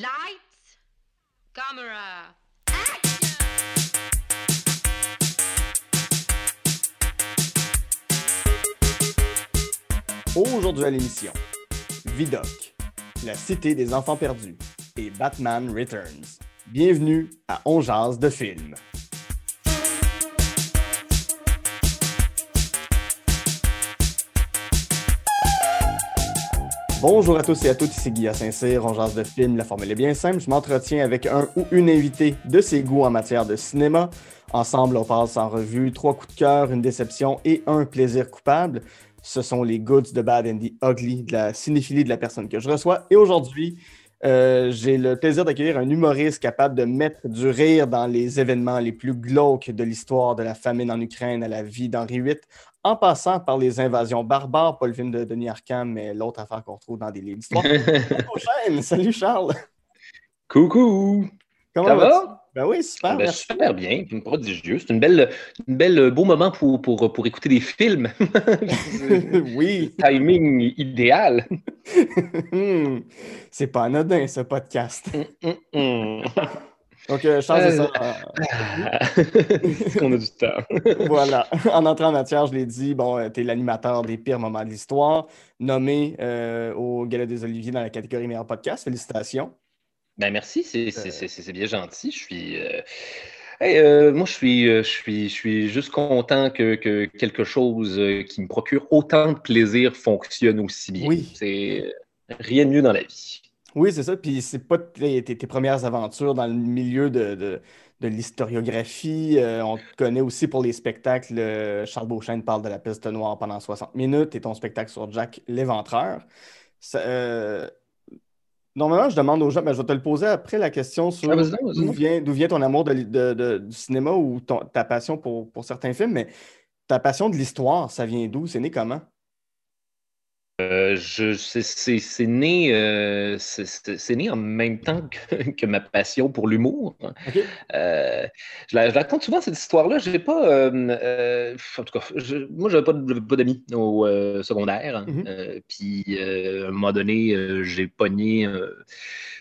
Lights, camera, Aujourd'hui à l'émission, Vidoc, la cité des enfants perdus et Batman Returns. Bienvenue à On Jase de film. Bonjour à tous et à toutes, ici Guy Saint-Cyr, on de film, la formule est bien simple, je m'entretiens avec un ou une invitée de ses goûts en matière de cinéma. Ensemble, on passe en revue trois coups de cœur, une déception et un plaisir coupable. Ce sont les goods, de bad and the ugly, de la cinéphilie de la personne que je reçois. Et aujourd'hui, euh, j'ai le plaisir d'accueillir un humoriste capable de mettre du rire dans les événements les plus glauques de l'histoire de la famine en Ukraine à la vie d'Henri VIII, en passant par les invasions barbares, pas le film de Denis Arcand, mais l'autre affaire qu'on retrouve dans des livres d'histoire. Salut Charles! Coucou! Comment Ça vas-tu? va? Ben oui, super, Ben, merci. super bien, prodigieux. C'est une belle, une belle beau moment pour, pour, pour écouter des films. oui, Timing idéal. Hmm. c'est pas anodin ce podcast. Hum, hum. Donc, euh, Charles, c'est ça. Ah. Est-ce qu'on a du temps? voilà. En entrant en matière, je l'ai dit, bon, tu es l'animateur des pires moments de l'histoire, nommé euh, au Gala des Oliviers dans la catégorie meilleur podcast. Félicitations. Ben merci, c'est c'est- c'est- c'est bien gentil. Je suis. euh, hey, euh, moi, je suis, euh, je, suis, je suis juste content que, que quelque chose euh, qui me procure autant de plaisir fonctionne aussi bien. Oui. C'est euh, rien de mieux dans la vie. Oui, c'est ça. Puis c'est pas tes, tes- tes premières aventures dans le milieu de, de, de l'historiographie. Euh, on te connaît aussi pour les spectacles. euh, Charles Beauchesne parle de la peste noire pendant 60 minutes et ton spectacle sur Jack l'Éventreur. Ça, euh, Normalement, je demande aux gens, ben, je vais te le poser après la question sur Ah, vas-y donc, vas-y d'où donc. vient, d'où vient ton amour de, li- de- de- du cinéma ou ton- ta passion pour, pour certains films, mais ta passion de l'histoire, ça vient d'où? C'est né comment? Euh, je, c'est, né, euh, c'est, né en même temps que, que ma passion pour l'humour. Euh, je, la, je raconte souvent cette histoire-là. J'ai pas, euh, en tout cas, je- moi, j'avais pas, pas d'amis au secondaire. Mhm. Euh, puis, à un moment donné, j'ai pogné.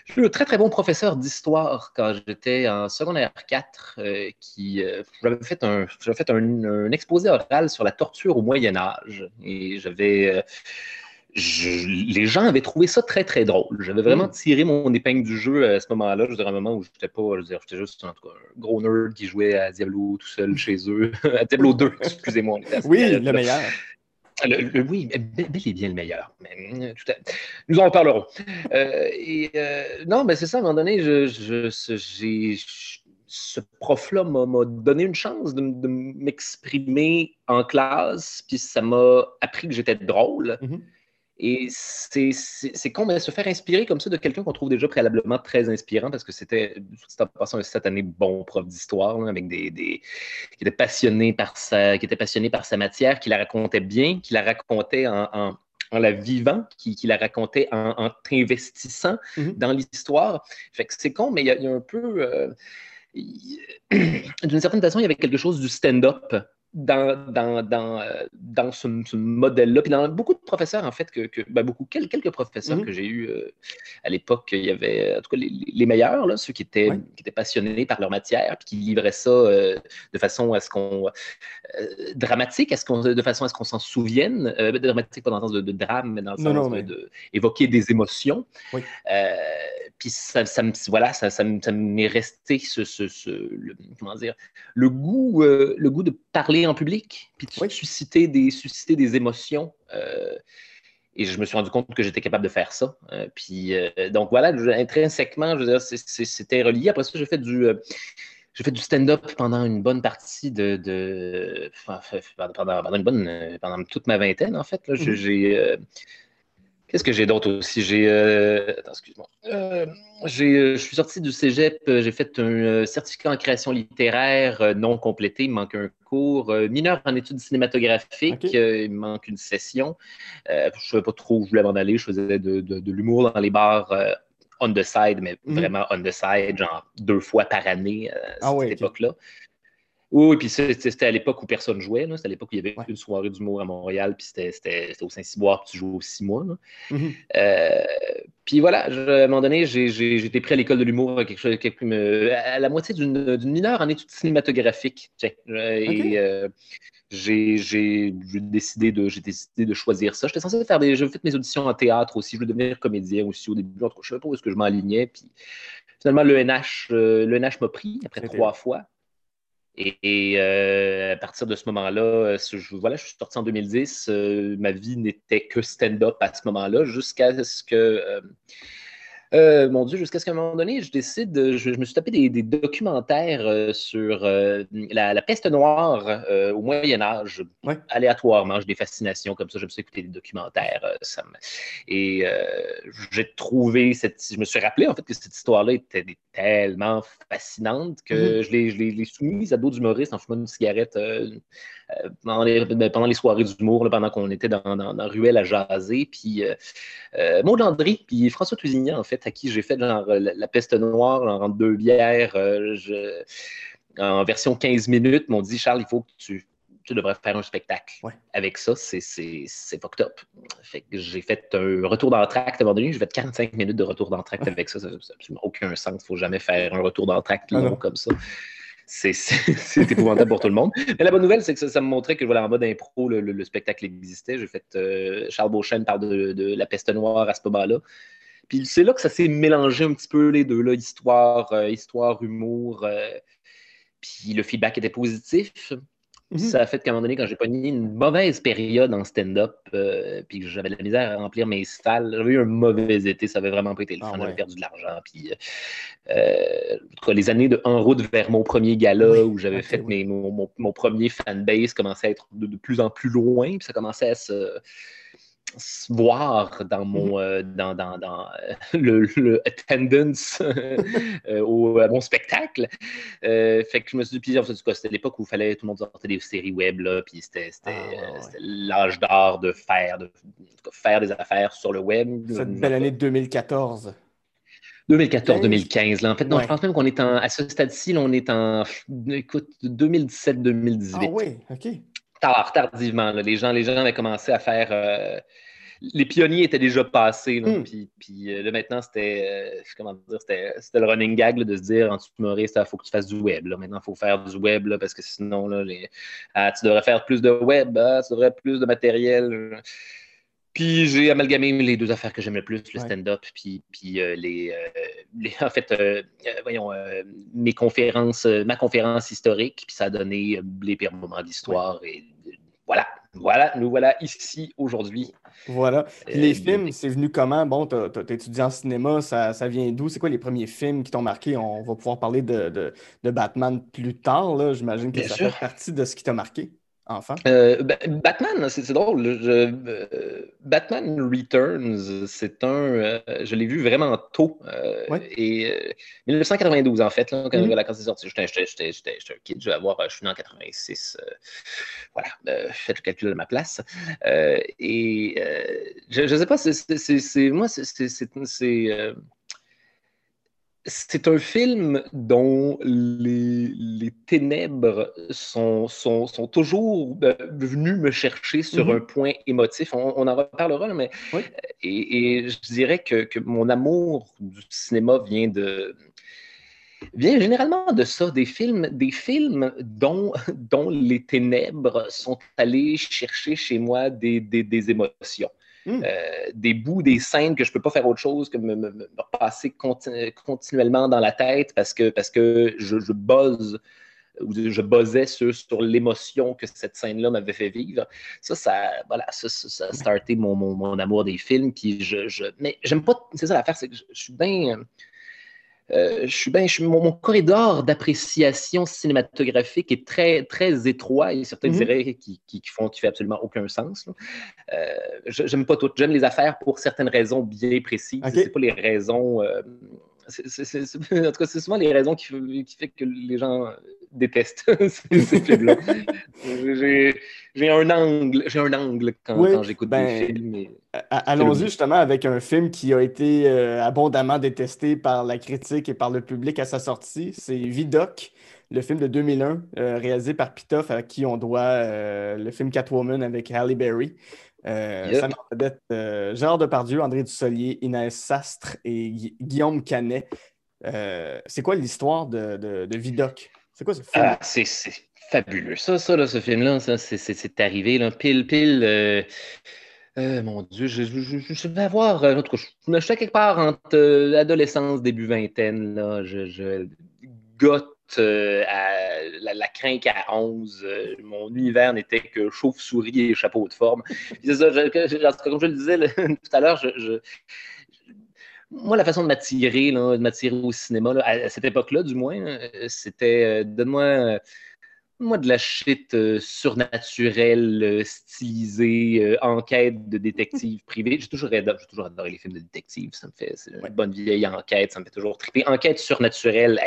j'ai eu un très, très bon professeur d'histoire quand j'étais en secondaire 4 euh, qui j'avais fait, un, j'avais fait un, un exposé oral sur la torture au Moyen Âge. Et j'avais. Je- les gens avaient trouvé ça très, très drôle. J'avais vraiment Mm. tiré mon épingle du jeu à ce moment-là. Je à un moment où j'étais pas, je veux dire, j'étais juste en tout cas, un gros nerd qui jouait à Diablo tout seul chez eux. à Diablo 2, excusez-moi. Oui, le meilleur. Le- le- oui, bel, et bien le meilleur. Mais, tout à- Nous en reparlerons. Euh, et, euh, non, mais c'est ça, à un moment donné, je, je- ce- j'ai- ce prof-là m'a m'a donné une chance de, m'exprimer en classe, puis ça m'a appris que j'étais drôle. Mhm. Et c'est con, mais se faire inspirer comme ça de quelqu'un qu'on trouve déjà préalablement très inspirant, parce que c'était, c'était en passant un année bon prof d'histoire, avec des, des- qui était passionné par sa, qui était passionné par sa matière, qui la racontait bien, qui la racontait en, en- en la vivant, qui, qui la racontait en, en t'investissant Mhm. dans l'histoire. Fait que c'est con, mais il y, a- il y a un peu, euh, d'une certaine façon, il y avait quelque chose du stand-up dans, dans, dans, euh, dans ce, ce modèle-là. Puis dans beaucoup de professeurs, en fait, que, que- ben, beaucoup, quel- quelques professeurs Mhm. que j'ai eus euh, à l'époque, il y avait, en tout cas, les, les meilleurs, là, ceux qui étaient, Ouais. qui étaient passionnés par leur matière, puis qui livraient ça euh, de façon à ce qu'on. euh, dramatique, à ce qu'on, de façon à ce qu'on s'en souvienne. Euh, dramatique, pas dans le sens de, de drame, mais dans le Non, sens non, de, de évoquer des émotions. Oui. Puis ça, ça me, voilà, ça, ça, me- ça m'est resté ce, ce, ce- le, comment dire, le goût, le goût de parler en public, puis de Oui. susciter des, susciter des émotions. euh, et je me suis rendu compte que j'étais capable de faire ça. Euh, puis euh, donc voilà, intrinsèquement, je veux dire, c'est- c'est- c'était relié. Après ça, j'ai fait du, j'ai fait du stand-up pendant une bonne partie de, de pendant, pendant une bonne, pendant toute ma vingtaine en fait. là. J'ai- Mhm. j'ai, euh, Qu'est-ce que j'ai d'autre aussi? J'ai. euh, Attends, excuse-moi. Euh, euh, je suis sorti du cégep, j'ai fait un certificat en création littéraire non complété, il me manque un cours. Mineur en études cinématographiques, il me manque une session. Euh, je ne savais pas trop où je voulais m'en aller. Je faisais de, de- de l'humour dans les bars on the side, mais Mhm. vraiment on the side, genre deux fois par année à Ah cette époque-là. Oui, puis c'était à l'époque où personne jouait. C'était à l'époque où il y avait une soirée d'humour à Montréal, puis c'était au Saint-Cyboire, puis tu jouais aux six mois. Mm-hmm. Euh, puis voilà, à un moment donné, été pris à l'école de l'humour quelque chose, à la moitié d'une mineure en études cinématographiques. Et euh, j'ai décidé, de, décidé de choisir ça. J'étais censé faire des. J'ai fait mes auditions en théâtre aussi. Je voulais devenir comédien aussi au début. Je ne sais pas où est-ce que je m'alignais. Puis finalement, le NH, euh, le NH m'a pris après trois fois. Et, euh, à partir de ce moment-là, euh, je, voilà, je suis sorti en 2010. ma vie n'était que stand-up à ce moment-là, jusqu'à ce que euh, mon Dieu, jusqu'à ce qu'à un moment donné, je décide, je, me suis tapé des, documentaires euh, sur euh, la, peste noire au Moyen Âge, aléatoirement. J'ai des fascinations comme ça, je me suis écouter des documentaires. Et j'ai trouvé cette... Je me suis rappelé en fait que cette histoire-là était tellement fascinante que mm-hmm. je l'ai soumise à d'autres humoristes en fumant une cigarette euh, ben, pendant, les, soirées d'humour, pendant qu'on était dans, dans, Ruelle à jaser. Puis euh, euh, Maud Landry, puis François Tousignan, en fait, à qui j'ai fait la, peste noire en deux bières en version 15 minutes, m'ont dit Charles, il faut que tu tu devrais faire un spectacle. Avec ça, c'est fucked up. Fait que j'ai fait un retour d'entracte à un moment donné. J'ai fait 45 minutes de retour d'entracte avec ça. Ça n'a absolument aucun sens. Il ne faut jamais faire un retour d'entracte long comme ça c'est épouvantable pour tout le monde. Mais la bonne nouvelle, c'est que ça, me montrait que voilà, en mode impro, le, spectacle existait. J'ai fait euh, Charles Beauchesne parle de, la peste noire à ce moment-là. Puis c'est là que ça s'est mélangé un petit peu les deux, là, histoire, euh, histoire, humour. Euh, puis le feedback était positif. Mhm. Ça a fait qu'à un moment donné, quand j'ai pogné une mauvaise période en stand-up, euh, puis que j'avais de la misère à remplir mes salles, j'avais eu un mauvais été, ça avait vraiment pas été le ah fun, j'avais perdu de l'argent. Puis, euh, les années de en route vers mon premier gala, où j'avais fait mes, mon, mon, premier fanbase, commençait à être de, de, plus en plus loin, puis ça commençait à se voir dans mon mhm. euh, dans, dans, dans euh, le, attendance euh, au, à mon spectacle. fait que je me suis dit, puis c'était l'époque où il fallait tout le monde sortait des séries web, là, puis c'était ah, l'âge d'or de faire, de, faire des affaires sur le web. Cette belle année 2014. 2014-2015. En fait, non, je pense même qu'on est en, à ce stade-ci, on est en, écoute, 2017-2018. Ah oui, OK tard, tardivement. Les, gens, les gens avaient commencé à faire. Euh, les pionniers étaient déjà passés. Hmm. Puis, puis euh, là, maintenant, c'était, euh, comment dire, c'était, le running gag de se dire en humoriste, il faut que tu fasses du web. Là. Maintenant, il faut faire du web parce que sinon, là, ah, tu devrais faire plus de web, ah, tu devrais plus de matériel. Puis j'ai amalgamé les deux affaires que j'aime le plus, le stand-up, puis, puis euh, les, euh, en fait, euh, voyons, mes conférences, ma conférence historique, puis ça a donné les pires moments d'histoire. Et voilà, voilà, nous voilà ici aujourd'hui. Voilà. les films, c'est venu comment? Bon, tu as, étudié en cinéma, ça, ça vient d'où? C'est quoi les premiers films qui t'ont marqué? On va pouvoir parler de, de, Batman plus tard, J'imagine que ça fait partie de ce qui t'a marqué. Euh, Batman, c'est drôle. Euh, Batman Returns, c'est un. Euh, je l'ai vu vraiment tôt. Et 1992, en fait, quand, mm-hmm. quand c'est sorti. J'étais un kid. Je vais avoir. Je suis né en 86. voilà. faites le calcul de ma place. et je ne sais pas, c'est. Moi, c'est c'est un film dont les, ténèbres sont, sont, toujours euh, venues me chercher sur mm-hmm. un point émotif. On, en reparlera, mais et, je dirais que, mon amour du cinéma vient de vient généralement de ça, des films, des films dont, dont les ténèbres sont allés chercher chez moi des, des émotions. Hmm. Euh, des bouts, des scènes que je ne peux pas faire autre chose que me, me, repasser continuellement dans la tête parce que, parce que je, je je buzzais sur, sur l'émotion que cette scène-là m'avait fait vivre. Ça, ça, voilà, ça, a starté mon, mon, mon, amour des films. Puis je, je mais j'aime pas, c'est ça l'affaire, c'est que je, je suis bien euh, je suis bien, mon, corridor d'appréciation cinématographique est très, très étroit et certains mhm. diraient qui, qui, font, qui fait absolument aucun sens. Euh, j'aime pas tout. J'aime les affaires pour certaines raisons bien précises. Ce C'est pas les raisons. En tout cas, c'est souvent les raisons qui, qui fait que les gens déteste ces, films-là. j'ai un angle, j'ai un angle quand, j'écoute des ben, films. Allons-y justement avec un film qui a été euh, abondamment détesté par la critique et par le public à sa sortie. C'est Vidoc, le film de 2001, euh, réalisé par Pitoff, à qui on doit euh, le film Catwoman avec Halle Berry. Ça m'a d'être Gérard Depardieu, André Dussolier, Inès Sastre et Guillaume Canet. c'est quoi l'histoire de, de, Vidoc? C'est quoi ce film? Ah, c'est fabuleux. Ça, ça, là, ce film-là, c'est arrivé, là, pile, pile. Euh, euh, mon Dieu, je, je, vais avoir. En tout cas, je, suis quelque part entre l'adolescence, début vingtaine. Là, je, gote à la, crainte à 11. mon univers n'était que chauve-souris et chapeau de forme. Comme je le disais tout à l'heure, moi, la façon de m'attirer, de m'attirer au cinéma, à, cette époque-là, du moins, c'était donne-moi moi, de la shit euh, surnaturelle, euh, stylisée, euh, enquête de détective privé. J'ai toujours, adoré, toujours adoré les films de détective. Ça me fait une bonne vieille enquête. Ça me fait toujours triper. Enquête surnaturelle.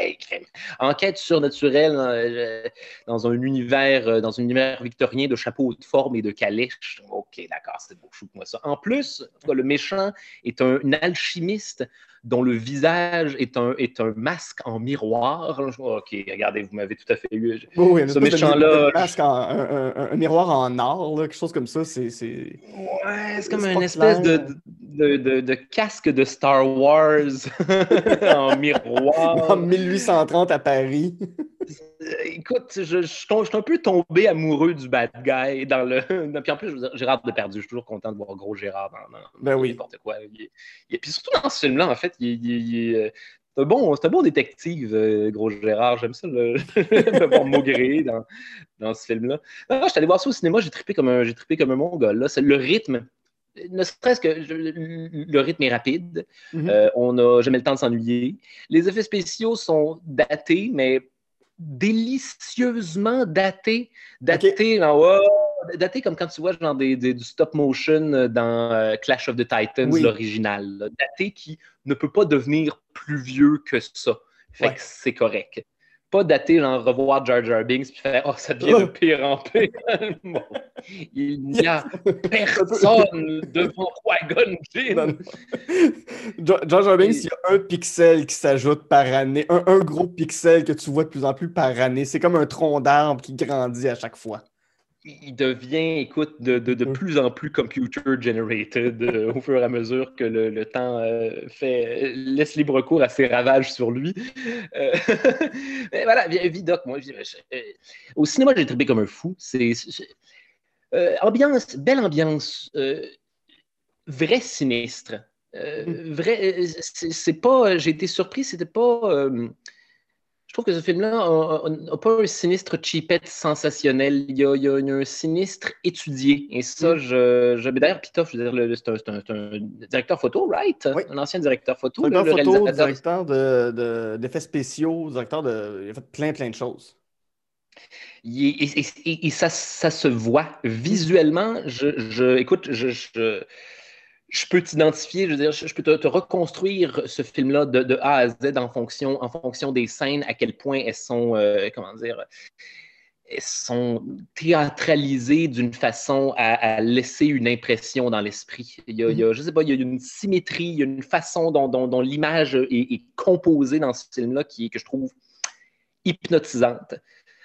enquête surnaturelle dans un univers, dans un univers victorien de chapeau de forme et de calèche. OK, d'accord, c'est beau. Shoot-moi ça. En plus, le méchant est un alchimiste dont le visage est un, est un masque en miroir. OK, regardez, vous m'avez tout à fait eu. oui, ce méchant-là. Un, un, miroir en or, quelque chose comme ça. C'est, Ouais, c'est comme une espèce de, de, de, de, casque de Star Wars en miroir. En 1830 à Paris. Écoute, je, je, suis un peu tombé amoureux du bad guy dans le. Puis en plus, Gérard Depardieu, je suis toujours content de voir gros Gérard dans, ben oui. n'importe quoi. Puis surtout dans ce film-là, en fait, il, est un bon, c'est un bon détective, euh, Gros Gérard. J'aime ça le, le voir maugréer dans, dans ce film-là. je suis allé voir ça au cinéma, j'ai trippé comme un, j'ai trippé comme un mongol. Là. C'est le rythme. Ne serait-ce que le, rythme est rapide. Mm-hmm. Euh, on n'a jamais le temps de s'ennuyer. Les effets spéciaux sont datés, mais délicieusement daté. Daté, daté comme quand tu vois genre des, du stop motion euh, dans euh, Clash of the Titans, l'original. Daté qui ne peut pas devenir plus vieux que ça. Fait que c'est correct pas dater, genre revoir Jar Jar Binks puis faire Oh, ça devient de pire en pire. Il n'y a personne devant Qui-Gon Jinn. Jar Jar Binks, il y a un pixel qui s'ajoute par année, un, un, gros pixel que tu vois de plus en plus par année. C'est comme un tronc d'arbre qui grandit à chaque fois il devient, écoute, de, de, mm. plus en plus computer generated euh, au fur et à mesure que le, temps euh, fait, laisse libre cours à ses ravages sur lui. Euh, mais voilà, Vidoc, moi, au cinéma, j'ai trippé comme un fou. C'est ambiance, belle ambiance, vrai sinistre. Mm. vrai, c'est pas, j'ai été surpris, c'était pas je trouve que ce film-là n'a pas un sinistre cheapette sensationnel. Il y, a, un sinistre étudié. Et ça, mm. je, je d'ailleurs, Pitoff, c'est un, un, directeur photo, right? Un ancien directeur photo. Directeur photo, directeur d'effets de, spéciaux, directeur de. Il a fait plein, plein de choses. Et, ça, ça, se voit visuellement. Je, je écoute, je, je je peux t'identifier, je veux dire, je peux te, reconstruire ce film-là de, A à Z en fonction, en fonction des scènes, à quel point elles sont, euh, comment dire, elles sont théâtralisées d'une façon à, laisser une impression dans l'esprit. Il y a, il je sais pas, il y a une symétrie, il y a une façon dont, l'image est, composée dans ce film-là qui est, que je trouve hypnotisante.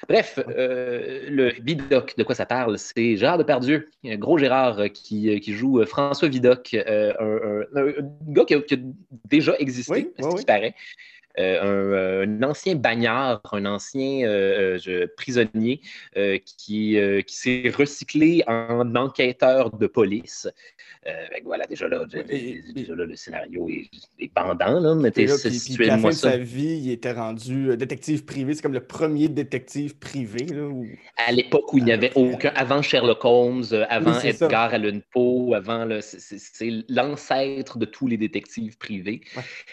Bref, euh, le Vidoc, de quoi ça parle? C'est Gérard Depardieu, un gros Gérard euh, qui, euh, qui joue François Vidoc, un, gars qui a, déjà existé, ce qui paraît. Un, ancien bagnard, un ancien prisonnier qui, qui s'est recyclé en enquêteur de police. voilà, déjà là, déjà là, le scénario est, est pendant, là, mais t'es situé de sa vie, il était rendu détective privé. C'est comme le premier détective privé. Là, À l'époque où il n'y avait aucun, avant Sherlock Holmes, avant Edgar Allan Poe, avant, c'est l'ancêtre de tous les détectives privés.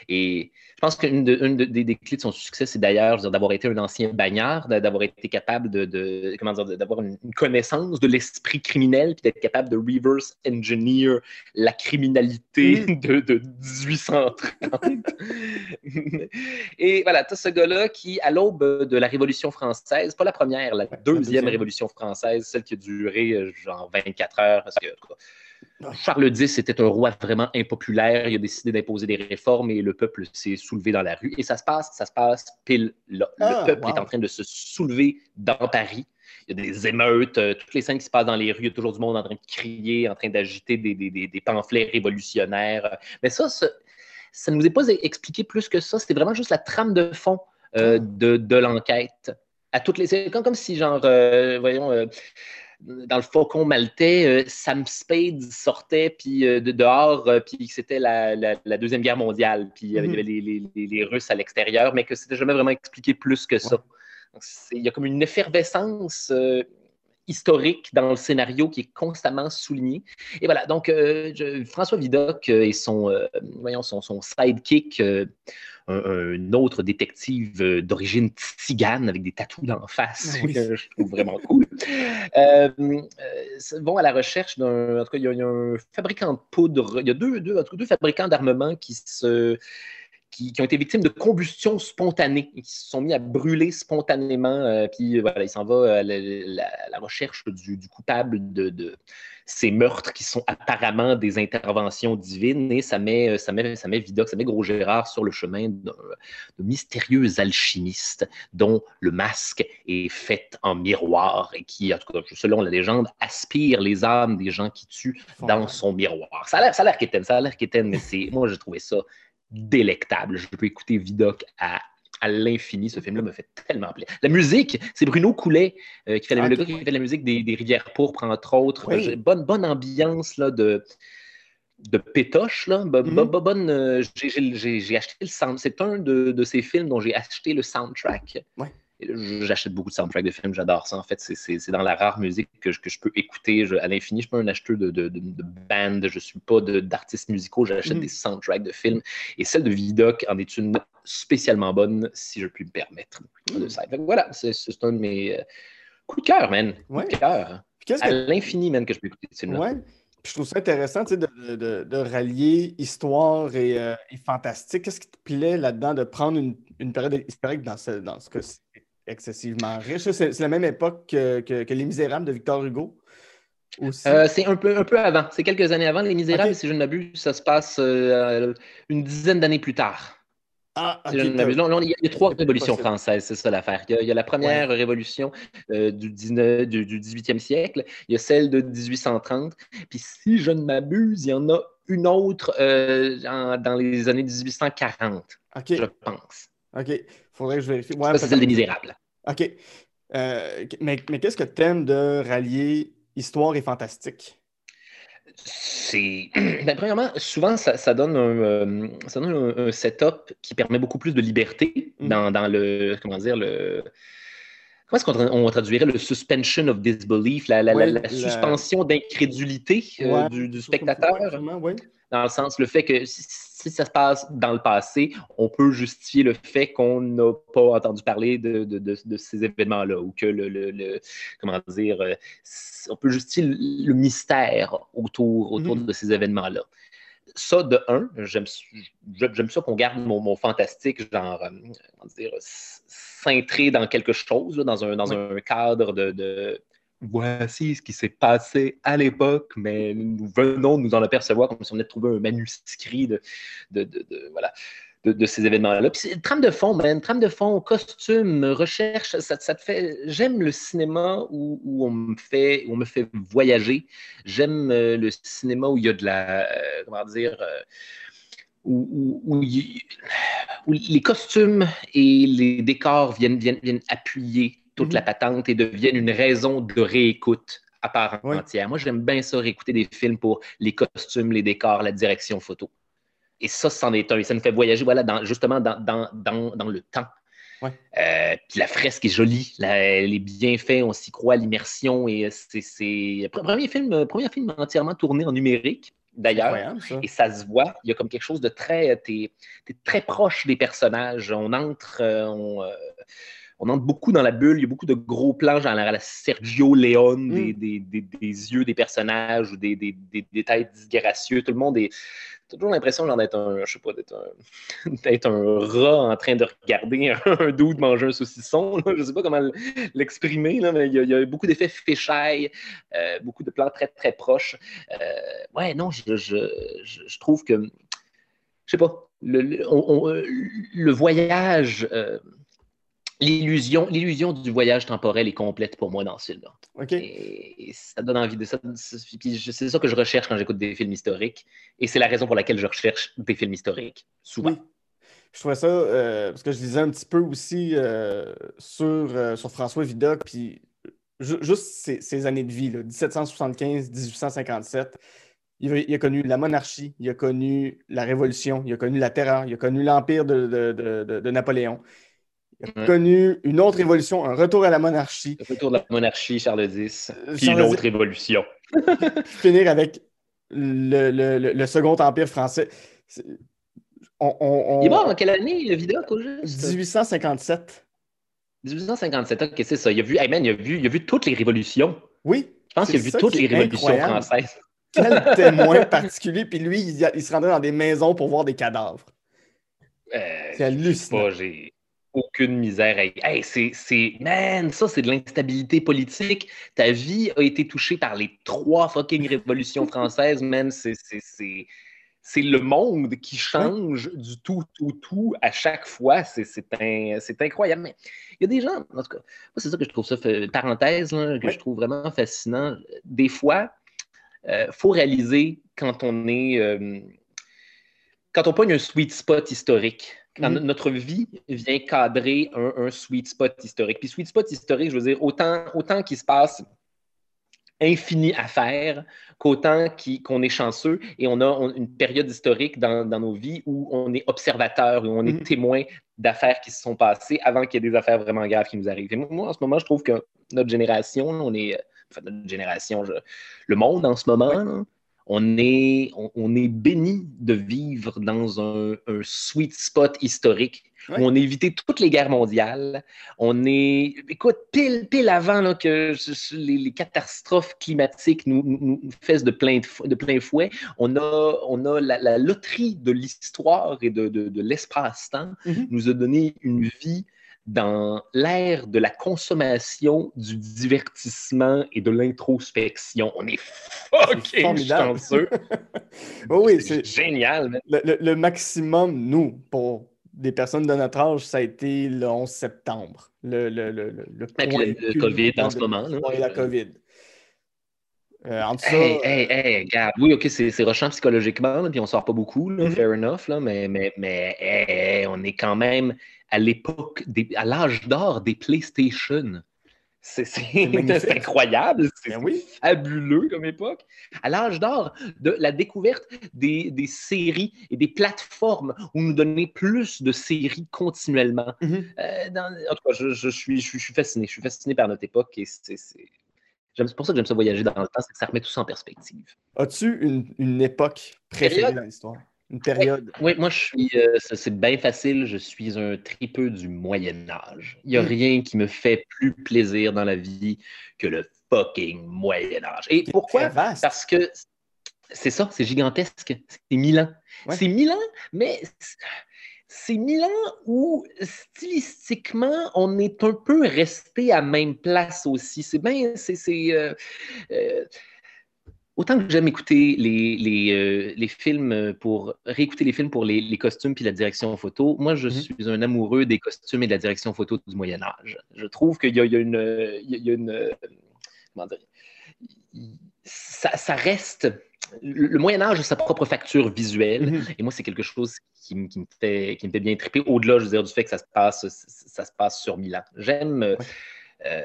Et je pense qu'une de, une des, clés de son succès, c'est d'ailleurs d'avoir été un ancien bagnard, d'avoir été capable de, comment dire, d'avoir une, connaissance de l'esprit criminel, puis d'être capable de reverse engineer la criminalité mm. de, 1830. Et voilà, tu as ce gars-là qui, à l'aube de la Révolution française, pas la première, la deuxième Révolution française, celle qui a duré euh, genre 24 heures, parce que Charles X était un roi vraiment impopulaire. Il a décidé d'imposer des réformes et le peuple s'est soulevé dans la rue. Et ça se passe, ça se passe pile là. le ah, peuple est en train de se soulever dans Paris. Il y a des émeutes, euh, toutes les scènes qui se passent dans les rues, il y a toujours du monde en train de crier, en train d'agiter des, pamphlets révolutionnaires. Mais ça, ça, ne nous est pas expliqué plus que ça. C'était vraiment juste la trame de fond euh, ah. de, l'enquête. À toutes les, c'est comme, si, genre, euh, voyons, dans le Faucon maltais, euh, Sam Spade sortait puis euh, de dehors, euh, puis c'était la, Deuxième Guerre mondiale, puis il y avait mhm. les, Russes à l'extérieur, mais que c'était jamais vraiment expliqué plus que ça. il y a comme une effervescence historique dans le scénario qui est constamment souligné. Et voilà, donc François Vidocq et son, voyons, son, son sidekick un, autre détective euh, d'origine tzigane avec des tatous d'en face, que je trouve vraiment cool. Euh, euh, vont à la recherche d'un. En tout cas, il y, a, un fabricant de poudre. Il y a deux, deux, deux fabricants d'armement qui se qui, ont été victimes de combustion spontanée et qui se sont mis à brûler spontanément. Euh, puis voilà, il s'en va à la, recherche du, coupable de, ces meurtres qui sont apparemment des interventions divines et ça met, ça met, ça met Vidocq, ça met Gros Gérard sur le chemin de mystérieux alchimiste dont le masque est fait en miroir et qui, en tout cas, selon la légende, aspire les âmes des gens qui tuent dans son miroir. Ça a l'air, ça a l'air quétaine, ça a l'air quétaine, mais c'est, moi, j'ai trouvé ça délectable. Je peux écouter Vidocq à, à l'infini. Ce film-là me fait tellement plaisir. La musique, c'est Bruno Coulet euh, qui fait la, qui fait la musique des, des Rivières Pourpres, entre autres. Bonne, bonne ambiance là, de, de pétoche. Là. Mhm. Bonne, euh, j'ai acheté le sound. C'est un de, de, ces films dont j'ai acheté le soundtrack. Ouais. J'achète beaucoup de soundtracks de films, j'adore ça. En fait, c'est dans la rare musique que je, que je peux écouter à l'infini. Je ne suis pas un acheteur de, de, de, band, je ne suis pas d'artistes musicaux, j'achète mm. des soundtracks de films. Et celle de Vidoc en est une spécialement bonne, si je puis me permettre. Mm. voilà, c'est un de mes euh, coups de cœur, man. Coups de cœur. À l'infini, man, que je peux écouter ce film-là. Ouais. je trouve ça intéressant de, de, de, rallier histoire et, euh, et fantastique. Qu'est-ce qui te plaît là-dedans de prendre une, une période historique dans ce, dans ce cas-ci? Excessivement riche. C'est la même époque que, Les Misérables de Victor Hugo. Euh, c'est un peu, un peu avant. C'est quelques années avant. Les Misérables, si je ne m'abuse, ça se passe euh, une dizaine d'années plus tard. Ah, il, y a, trois révolutions françaises, c'est ça l'affaire. Il, y a la première révolution euh, du, 19, du, 18e siècle, il y a celle de 1830, puis si je ne m'abuse, il y en a une autre dans les années 1840, je pense. OK. Faudrait que je vérifie. Ouais, c'est celle des Misérables. OK. Euh, mais, mais qu'est-ce que tu aimes de rallier histoire et fantastique? C'est. Ben, premièrement, souvent, ça, donne, un, euh, ça donne un, setup qui permet beaucoup plus de liberté mm. dans, dans, le. Comment dire, le. Comment est-ce qu'on traduirait le suspension of disbelief, la, la, suspension d'incrédulité euh, du, spectateur? Dans le sens, le fait que si ça se passe dans le passé, on peut justifier le fait qu'on n'a pas entendu parler de, ces événements-là ou que le, comment dire, euh, on peut justifier le, mystère autour, autour mm-hmm. de ces événements-là. Ça, de un, j'aime ça qu'on garde mon, fantastique, genre, euh, comment dire, cintré dans quelque chose, dans, un, dans un cadre de voici ce qui s'est passé à l'époque, mais nous venons de nous en apercevoir comme si on avait trouvé un manuscrit de, de, voilà, de, ces événements-là. Trame de fond, man, trame de fond, costume, recherche, ça, ça te fait. J'aime le cinéma où, où, on me fait, on me fait voyager. J'aime euh, le cinéma où il y a de la, euh, comment dire. Euh, où, où, où, les costumes et les décors viennent, viennent, viennent appuyer toute la mhm. patente et deviennent une raison de réécoute à part entière. Moi, j'aime bien ça, réécouter des films pour les costumes, les décors, la direction photo. Et ça, c'en est un. Et ça nous fait voyager voilà, dans, justement dans, dans, dans, dans le temps. Euh, puis la fresque est jolie, les bienfaits, on s'y croit, l'immersion. Et c'est, premier film, premier film entièrement tourné en numérique. d'ailleurs. Et ça se voit. Il y a comme quelque chose de très. Tu es, très proche des personnages. On entre. Euh, on, entre beaucoup dans la bulle. Il y a beaucoup de gros plans, genre à la Sergio Leone, mm. des, yeux des personnages ou des, détails disgracieux. Tout le monde est toujours l'impression d'être un, je sais pas, d'être un, rat en train de regarder un, doux de manger un saucisson. Je ne sais pas comment l'exprimer, mais il y, a, beaucoup d'effets fisheye, euh, beaucoup de plans très, très proches. Euh, ouais, non, je, trouve que, je sais pas, le, le voyage l'illusion, l'illusion du voyage temporel est complète pour moi dans ce film-là. Et, ça donne envie de ça. C'est ça que je recherche quand j'écoute des films historiques. Et c'est la raison pour laquelle je recherche des films historiques, souvent. Je trouvais ça, euh, parce que je lisais un petit peu aussi euh, sur, euh, sur François Vidocq, puis juste ses, années de vie, 1775-1857. Il, a connu la monarchie, il a connu la Révolution, il a connu la terreur, il a connu l'Empire de, de Napoléon. Il a connu une autre évolution, un retour à la monarchie. Le retour de la monarchie, Charles X, euh, puis une autre révolution. finir avec le, Second Empire français. On, Il est mort en quelle année, le vidéo, au juste? 1857. 1857, ok, c'est ça. Il a, vu, hey man, il, a vu, il a vu toutes les révolutions. Oui. Je pense qu'il a vu toutes les révolutions françaises. Quel témoin particulier. Puis lui, il, se rendait dans des maisons pour voir des cadavres. Euh, c'est hallucinant aucune misère. Hey, c'est, man, ça, c'est de l'instabilité politique. Ta vie a été touchée par les trois fucking révolutions françaises, man. C'est, c'est, le monde qui change du tout, tout, tout à chaque fois. C'est, c'est, incroyable. Mais il y a des gens, en tout cas, c'est ça que je trouve ça, parenthèse, que je trouve vraiment fascinant. Des fois, il euh, faut réaliser quand on est. Euh, quand on pogne un sweet spot historique, mm-hmm. notre vie vient cadrer un, sweet spot historique. Puis sweet spot historique, je veux dire, autant, autant qu'il se passe infini à faire qu'autant qu'on est chanceux et on a une période historique dans, nos vies où on est observateur, où on est mm-hmm. témoin d'affaires qui se sont passées avant qu'il y ait des affaires vraiment graves qui nous arrivent. Et moi, en ce moment, je trouve que notre génération, on est, enfin, notre génération, le monde en ce moment, on est, on, est béni de vivre dans un, sweet spot historique où on a évité toutes les guerres mondiales. On est, écoute, pile, pile avant que les, catastrophes climatiques nous, nous, fassent de plein, de, plein fouet. On a, on a la, loterie de l'histoire et de, de, l'espace-temps mm-hmm. nous a donné une vie dans l'ère de la consommation, du divertissement et de l'introspection. On est fucking chanceux. oui, c'est génial. Le, maximum, nous, pour des personnes de notre âge, ça a été le 11 septembre. Le, le, le, le, COVID en ce moment. la COVID. Euh, hey, hey, hey, Gab. Oui, OK, c'est rushant psychologiquement, puis on sort pas beaucoup, là, mm-hmm. fair enough, là, mais, mais, mais on est quand même à l'époque, à l'âge d'or des PlayStation. C'est incroyable, c'est ben fabuleux comme époque. À l'âge d'or de la découverte des, des, séries et des plateformes où nous donner plus de séries continuellement. Mm-hmm. Euh, en tout cas, je, je, suis, je, suis fasciné. Je suis fasciné par notre époque et c'est c'est pour ça que j'aime ça voyager dans le temps, c'est que ça remet tout ça en perspective. As-tu une, une, époque préférée dans l'histoire? Une période? Oui, moi, je suis. Euh, c'est bien facile. Je suis un tripeux du Moyen-Âge. Il n'y a hmm. rien qui me fait plus plaisir dans la vie que le fucking Moyen-Âge. Et pourquoi? Parce que c'est ça, c'est gigantesque. C'est mille ans. C'est mille ans, mais c'est Milan où stylistiquement, on est un peu resté à même place aussi. C'est bien, c'est. Euh, euh, autant que j'aime écouter les, les, euh, les, films pour réécouter les films pour les, les costumes puis la direction photo, moi je mm-hmm. suis un amoureux des costumes et de la direction photo du Moyen Âge. Je trouve qu'il y, a une, il y a une comment dire, ça, ça reste le Moyen Âge a sa propre facture visuelle, mm-hmm. et moi, c'est quelque chose qui, me fait, qui me fait bien triper, au-delà, je veux dire, du fait que ça se passe, ça se passe sur Milan. J'aime, euh, euh,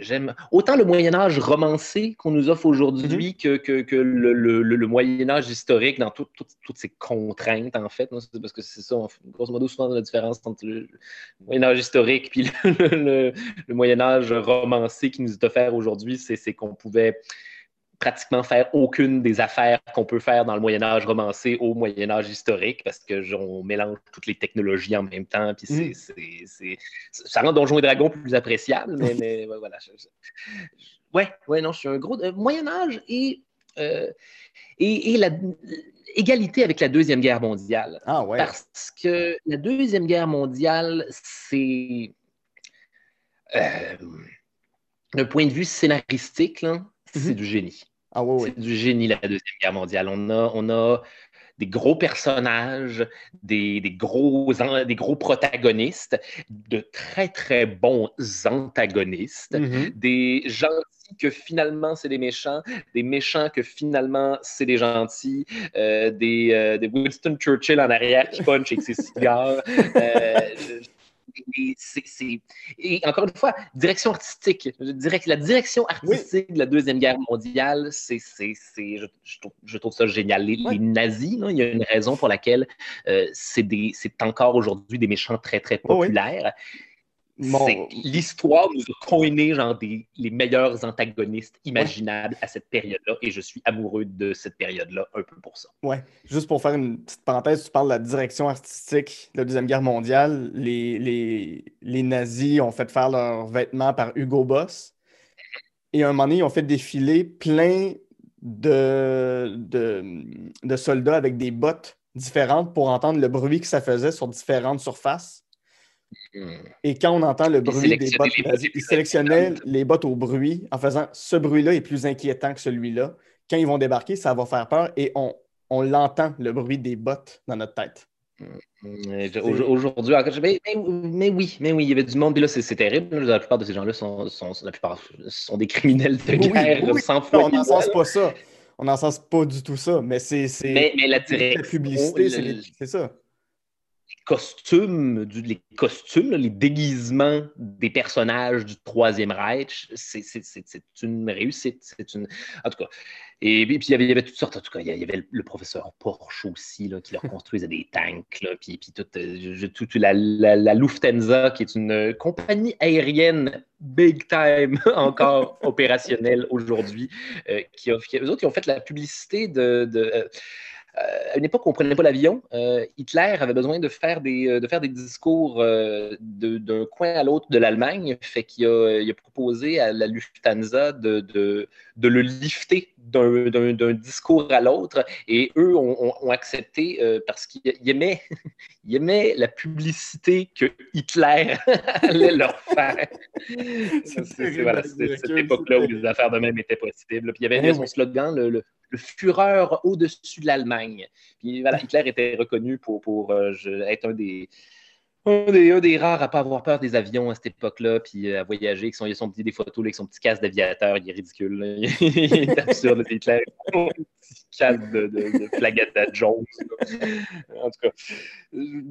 j'aime autant le Moyen Âge romancé qu'on nous offre aujourd'hui mm-hmm. que, que, le, le, Moyen Âge historique dans toutes ses contraintes, en fait. Parce que c'est ça, grosso modo, souvent la différence entre le, Moyen Âge historique et le, Moyen Âge romancé qui nous est offert aujourd'hui, c'est qu'on pouvait pratiquement faire aucune des affaires qu'on peut faire dans le Moyen Âge romancé au Moyen Âge historique parce que on mélange toutes les technologies en même temps. Puis c'est, mm. ça rend Donjons et Dragons plus appréciable, mais, voilà. ouais, ouais, non, je suis un gros euh, Moyen Âge et, euh, et, et la égalité avec la Deuxième Guerre mondiale. Ah ouais. Parce que la Deuxième Guerre mondiale, c'est euh, d'un point de vue scénaristique, c'est mhm. du génie. Ah c'est du génie, la Deuxième Guerre mondiale. On a, on a des gros personnages, des, gros, des gros protagonistes, de très, très bons antagonistes, mhm. des gentils que finalement c'est des méchants, des méchants que finalement c'est des gentils, euh, des, euh, des, Winston Churchill en arrière qui punch avec ses cigares. Euh, et, encore une fois, direction artistique. la direction artistique de la Deuxième Guerre mondiale, c'est, je, trouve, ça génial. Les, nazis, il y a une raison pour laquelle euh, c'est, encore aujourd'hui des méchants très, très populaires. L'histoire nous a coiné genre les meilleurs antagonistes imaginables à cette période-là et je suis amoureux de cette période-là un peu pour ça. Ouais, juste pour faire une petite parenthèse, tu parles de la direction artistique de la Deuxième Guerre mondiale. Les, les, les nazis ont fait faire leurs vêtements par Hugo Boss et à un moment donné, ils ont fait défiler plein de, de, de soldats avec des bottes différentes pour entendre le bruit que ça faisait sur différentes surfaces. Et quand on entend le bruit des bottes, ils sélectionnaient les bottes au bruit en faisant ce bruit-là est plus inquiétant que celui-là. Quand ils vont débarquer, ça va faire peur et on, on l'entend, le bruit des bottes dans notre tête. Aujourd'hui, mais, mais, oui, mais oui, il y avait du monde, puis là, c'est terrible. La plupart de ces gens-là sont, sont, la plupart sont des criminels de guerre sans foi. On n'en sens pas ça. On n'en sens pas du tout ça, mais c'est. Mais, mais, la, la publicité, c'est ça costumes, du, les costumes, les déguisements des personnages du Troisième Reich, c'est une réussite. C'est une... En tout cas, et, puis il y, avait, il y, avait, toutes sortes. En tout cas, il y avait le professeur Porsche aussi, là, qui leur construisait des tanks, là, puis, puis toute, toute la, la, Lufthansa, qui est une compagnie aérienne big time encore opérationnelle aujourd'hui, euh, qui, a, eux autres, qui ont fait la publicité de, de euh, à une époque où on ne prenait pas l'avion, euh, Hitler avait besoin de faire des, euh, de faire des discours euh, d'un coin à l'autre de l'Allemagne. Fait qu'il a, il a, proposé à la Lufthansa de, de, de le lifter d'un discours à l'autre. Et eux ont, accepté parce qu'ils aimaient, aimaient, la publicité que Hitler allait leur faire. C'est voilà, cette époque-là où les affaires de même étaient possibles. Puis il y avait son slogan, le le Führer au-dessus de l'Allemagne. Puis voilà, Hitler était reconnu pour, pour euh, être un des, un des, rares à ne pas avoir peur des avions à cette époque-là, puis euh, à voyager, avec son, il a son petit, des photos avec son petit casque d'aviateur, il est ridicule. il est absurde, Hitler. Son petit casque de, de, de Jones. En tout cas, euh,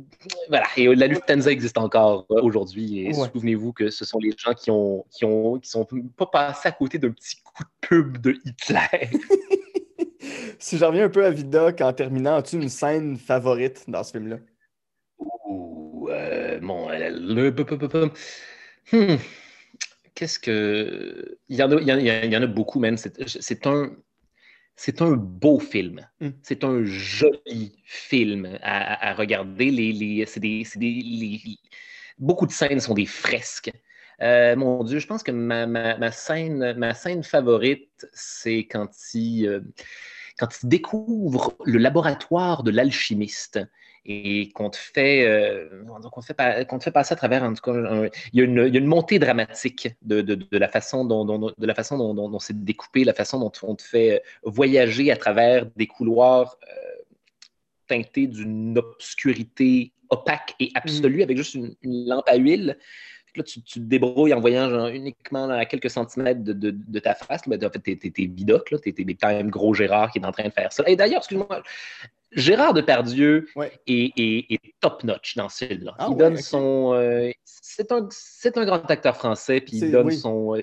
voilà. Et la Lufthansa existe encore aujourd'hui. Et souvenez-vous que ce sont les gens qui ont, qui ont, qui sont pas passés à côté d'un petit coup de pub de Hitler. si j'en reviens un peu à Vidoc en terminant, as-tu une scène favorite dans ce film-là? Ouh, euh, bon, le... Hmm. Qu'est-ce que. Il y, en a, il, y en a, beaucoup, même. C'est un. C'est un beau film. Hmm. C'est un joli film à, regarder. Les, les, des, des beaucoup de scènes sont des fresques. Euh, mon Dieu, je pense que ma, ma, scène, ma scène favorite, c'est quand il, euh, quand il découvre le laboratoire de l'alchimiste et qu'on te fait, euh, qu'on te fait, qu'on te fait passer à travers, en tout cas, il, y a une, il, y a une, montée dramatique de, de, de la façon dont, dont, de la façon dont, dont, c'est découpé, la façon dont on te fait voyager à travers des couloirs euh, teintés d'une obscurité opaque et absolue, mm. avec juste une, lampe à huile là, tu, te débrouilles en voyant uniquement à quelques centimètres de, ta face. Mais en fait, t'es, t'es, bidoc, là. T'es, quand même gros Gérard qui est en train de faire ça. Et d'ailleurs, excuse-moi, Gérard Depardieu est, top-notch dans ce film-là. Ah il donne son... Euh, c'est, un, c'est un grand acteur français, puis il donne son... Euh,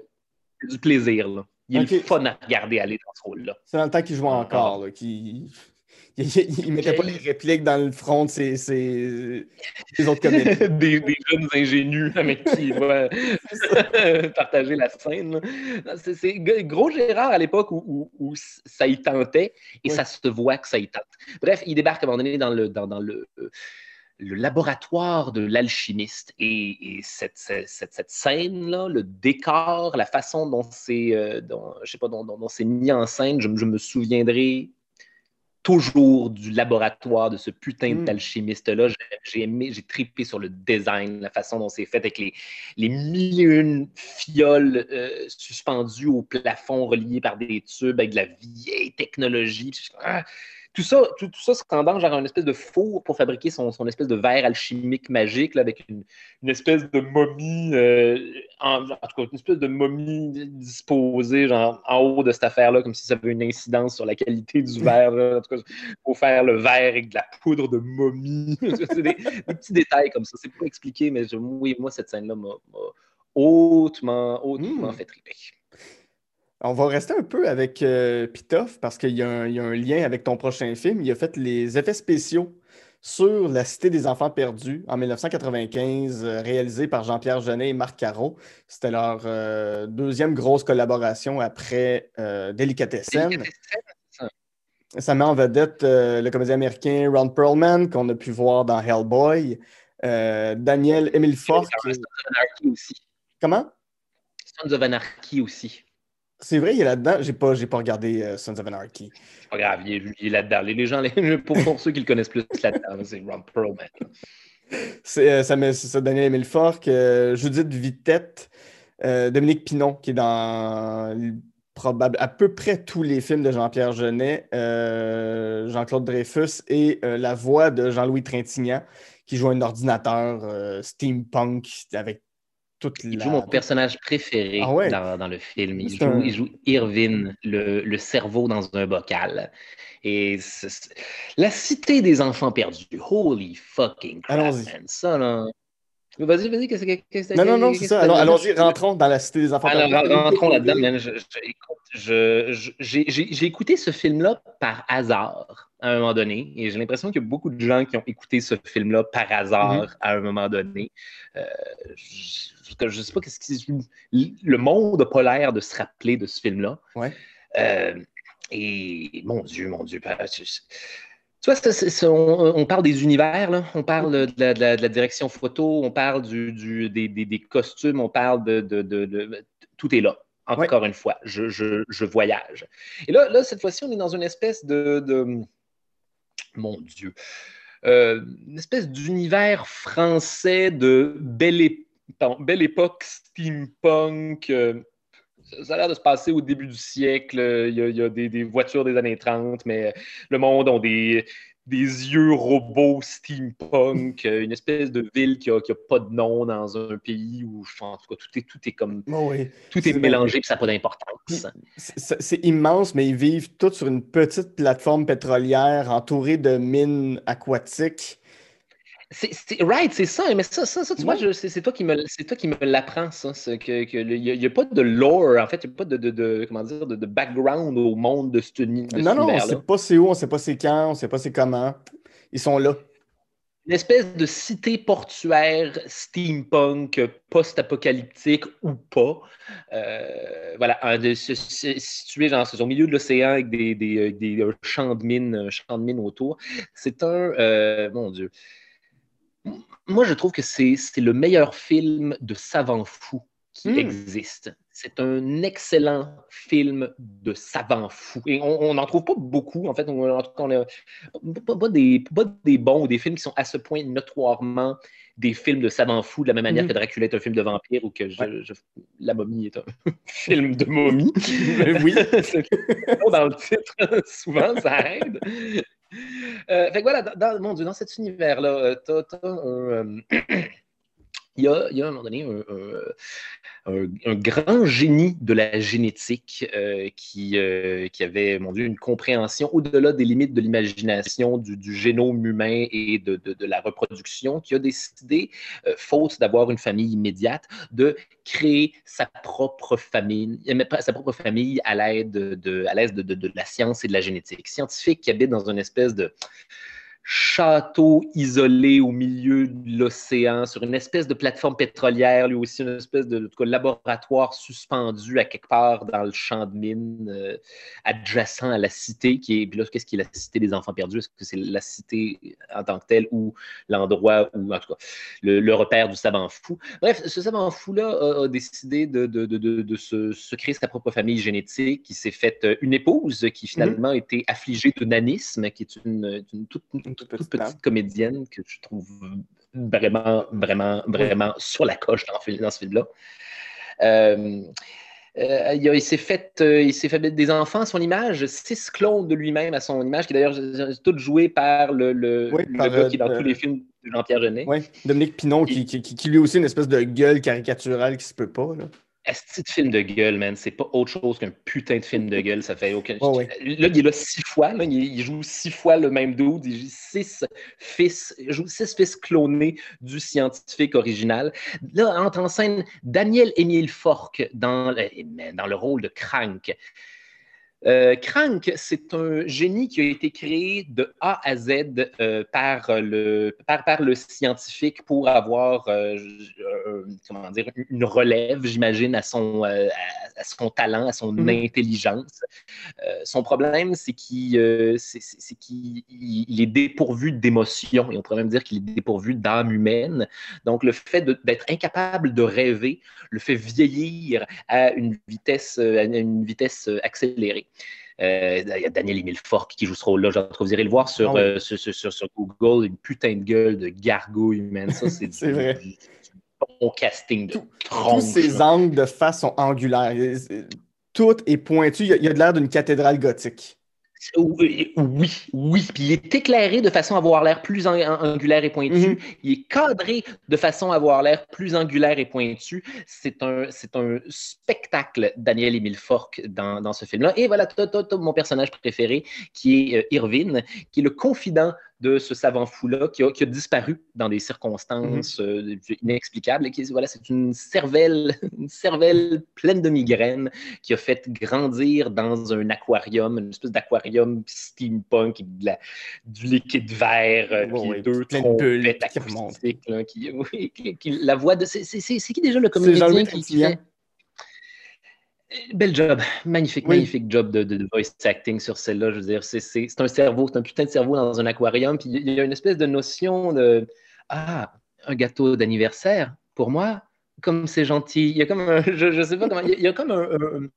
du plaisir, là. Il est fun à regarder aller dans ce rôle-là. C'est dans le temps qu'il joue encore, là, qui il, mettait pas les répliques dans le front de ses, autres comédiens. des, jeunes ingénus avec qui il va partager la scène. C'est gros Gérard à l'époque où, ça y tentait et ça se voit que ça y tente. Bref, il débarque à un moment donné dans le, dans, le, le laboratoire de l'alchimiste. Et, cette, scène-là, le décor, la façon dont c'est euh, mis en scène, je, je me souviendrai toujours du laboratoire de ce putain hmm. d'alchimiste-là. J'ai aimé, j'ai tripé sur le design, la façon dont c'est fait avec les, les mille et une fioles euh, suspendues au plafond, reliées par des tubes avec de la vieille technologie. Ah, tout ça, tout, ça se tendance genre un espèce de four pour fabriquer son, son espèce de verre alchimique magique là, avec une, une, espèce de momie, euh, en, tout cas une espèce de momie disposée genre, en haut de cette affaire-là, comme si ça avait une incidence sur la qualité du verre. en tout cas, pour faire le verre avec de la poudre de momie. c'est des, petits détails comme ça. C'est pas expliqué, mais oui, moi, cette scène-là m'a hautement, hautement hmm. fait triper. On va rester un peu avec euh, Pitoff parce qu'il y, a un lien avec ton prochain film. Il a fait les effets spéciaux sur La Cité des Enfants Perdus en 1995, euh, réalisé par Jean-Pierre Genet et Marc Caro. C'était leur euh, deuxième grosse collaboration après Delicatessen. Ça met en vedette le comédien américain Ron Perlman, qu'on a pu voir dans Hellboy. Daniel Emile Fork. Comment? Sons of Anarchy aussi. C'est vrai, il est là-dedans. J'ai pas, pas regardé euh, Sons of Anarchy. C'est pas grave, il est, là-dedans. Les, gens, les, pour, ceux qui le connaissent plus là-dedans, c'est Ron Perlman. C'est, euh, ça, ça Daniel Emilfort, euh, Judith Vitette, Dominique Pinon, qui est dans probable, à peu près tous les films de Jean-Pierre Jeunet, Jean-Claude Dreyfus et la voix de Jean-Louis Trintignant, qui joue un ordinateur steampunk avec il joue mon personnage préféré ah dans, le film. Il joue, Irvin, le, cerveau dans un bocal. Et la cité des enfants perdus. Holy fucking crap, Ça, là... Vas-y, vas-y, qu'est-ce que Non, non, non, c'est ça. allons-y, rentrons dans la cité des enfants perdus. Alors, rentrons là-dedans, J'ai écouté ce film-là par hasard à un moment donné. Et j'ai l'impression qu'il y a beaucoup de gens qui ont écouté ce film-là par hasard mm-hmm. à un moment donné. Euh, je ne sais pas qu'est-ce qui. Le monde n'a pas l'air de se rappeler de ce film-là. Ouais. Euh, et mon Dieu, mon Dieu. Tu vois, on, parle des univers, là. on parle de la, direction photo, on parle du, des, costumes, on parle de, Tout est là, encore une fois. Je, voyage. Et là, là cette fois-ci, on est dans une espèce de. Mon Dieu. Euh, une espèce d'univers français de belle époque belle époque steampunk. Euh, ça a l'air de se passer au début du siècle. Il y a, des, voitures des années 30, mais le monde a des, des yeux robots steampunk, une espèce de ville qui n'a a pas de nom dans un pays où, en tout cas, tout est, tout est comme. Oh tout est, mélangé et ça n'a pas d'importance. C'est immense, mais ils vivent tous sur une petite plateforme pétrolière entourée de mines aquatiques. C'est right, c'est ça. Mais ça, ça, ça tu vois, c'est toi qui me, c'est toi qui me l'apprends, ça. Que, que il n'y a, pas de lore, en fait, il n'y a pas de, de, de, comment dire, de, de, background au monde de, ce, de Non, non, on ne sait pas c'est où, on ne sait pas c'est quand, on ne sait pas c'est comment. Ils sont là. Une espèce de cité portuaire steampunk post-apocalyptique ou pas. Euh, voilà, situé genre, au milieu de l'océan avec des, des, des, champs de mines, champs de mines autour. C'est un, euh, mon Dieu, moi, je trouve que c'est le meilleur film de savant fou qui hmm. existe. C'est un excellent film de savant fou. Et on n'en trouve pas beaucoup, en fait. On, on pas, des, pas des bons ou des films qui sont à ce point notoirement des films de savant fou, de la même manière hmm. que Dracula est un film de vampire ou que La momie est un film de momie. oui. dans le titre, souvent, ça aide. Euh, fait que voilà, dans, mon Dieu, dans cet univers-là, euh, t'as, un. Il y, a, à un moment donné un, grand génie de la génétique euh, qui, euh, qui avait, mon Dieu, une compréhension au-delà des limites de l'imagination du, génome humain et de, la reproduction, qui a décidé, euh, faute d'avoir une famille immédiate, de créer sa propre famille, sa propre famille à l'aide de, à l'aide de, de, la science et de la génétique. Scientifique qui habite dans une espèce de château isolé au milieu de l'océan, sur une espèce de plateforme pétrolière, lui aussi une espèce de, laboratoire suspendu à quelque part dans le champ de mine, euh, adjacent à la cité, qui est, puis là, qu'est-ce qui est la cité des enfants perdus? Est-ce que c'est la cité en tant que telle ou l'endroit ou, en tout cas, le, repère du savant fou? Bref, ce savant fou-là a, décidé de, de, se, créer sa propre famille génétique, qui s'est faite une épouse qui finalement mm-hmm. était affligée de nanisme, qui est une, une toute toute, petite, comédienne que je trouve vraiment, vraiment, vraiment sur la coche dans, ce film-là. Euh, euh, il, s'est fait, euh, il s'est fait des enfants à son image, six clones de lui-même à son image, qui d'ailleurs tout joué par le, le, gars qui est dans tous les films de Jean-Pierre Genet. Oui, Dominique Pinon, qui, qui, qui, lui aussi une espèce de gueule caricaturale qui se peut pas. Là. Est-ce de film de gueule, man? C'est pas autre chose qu'un putain de film de gueule. Ça fait aucun. Là, il est là six fois. Là, il joue six fois le même dude. Il joue six fils, joue six fils clonés du scientifique original. Là, entre en scène Daniel Émile Fork dans, dans le rôle de Crank. Euh, Crank, c'est un génie qui a été créé de A à Z euh, par, le, par, par, le scientifique pour avoir euh, comment dire, une relève, j'imagine, à son, à, son talent, à son mhm. intelligence. son problème, c'est qu'il est, dépourvu d'émotions et on pourrait même dire qu'il est dépourvu d'âme humaine. Donc, le fait d'être incapable de rêver le fait vieillir à une vitesse, à une vitesse accélérée. Euh, il y a Daniel Emile Fork qui joue ce rôle-là. Vous irez le voir sur, ah euh, sur, sur, sur, Google, une putain de gueule de gargouille humaine. Ça, c'est du, bon casting de Tous ces angles de face sont angulaires. Tout est pointu. Il y a, a de l'air d'une cathédrale gothique. Oui, oui. Puis il est éclairé de façon à avoir l'air plus angulaire et pointu. Mm-hmm. Il est cadré de façon à avoir l'air plus angulaire et pointu. C'est un, c'est un spectacle, Daniel Emile Fork, dans, dans ce film-là. Et voilà, mon personnage préféré, qui est euh, Irvine, qui est le confident de ce savant fou-là qui a, qui a, disparu dans des circonstances euh, inexplicables. Et qui, voilà, c'est une cervelle, une cervelle pleine de migraines qui a fait grandir dans un aquarium, une espèce d'aquarium steampunk, de la, du liquide vert, euh, deux qui, oui, qui, la voix de... C'est qui déjà le comédien qui, fait... Bel job, magnifique, magnifique job de, voice acting sur celle-là. Je veux dire, c'est un cerveau, c'est un putain de cerveau dans un aquarium. Puis il y a une espèce de notion de Ah, un gâteau d'anniversaire, pour moi, comme c'est gentil. Il y a comme un, je, je sais pas comment, il y a, comme un,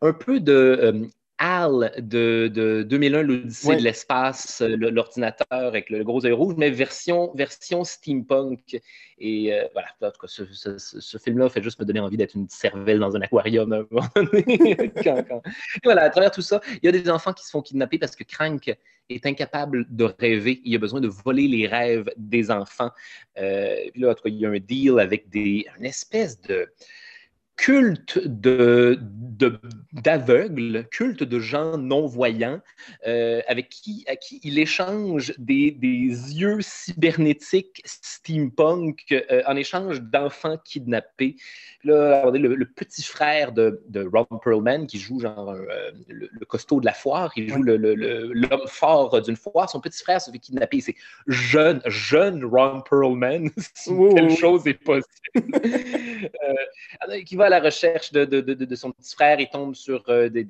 un, peu de euh, HAL de, 2001, l'Odyssée de l'espace, euh, l'ordinateur avec le gros œil rouge, mais version, version steampunk. Et euh, voilà, en tout cas, ce, film-là fait juste me donner envie d'être une cervelle dans un aquarium. voilà, à travers tout ça, il y a des enfants qui se font kidnapper parce que Crank est incapable de rêver. Il a besoin de voler les rêves des enfants. Euh, puis là, en tout cas, il y a un deal avec des, une espèce de culte de, d'aveugles, culte de gens non-voyants, euh, avec qui, à qui il échange des, des yeux cybernétiques steampunk euh, en échange d'enfants kidnappés. Là, regardez, le, petit frère de, de, Ron Perlman, qui joue genre euh, le, costaud de la foire, il joue l'homme fort d'une foire. Son petit frère se fait kidnapper. C'est jeune, jeune Ron Perlman. Quelle chose est possible. qui va la recherche de, son petit frère. Il tombe sur euh, des,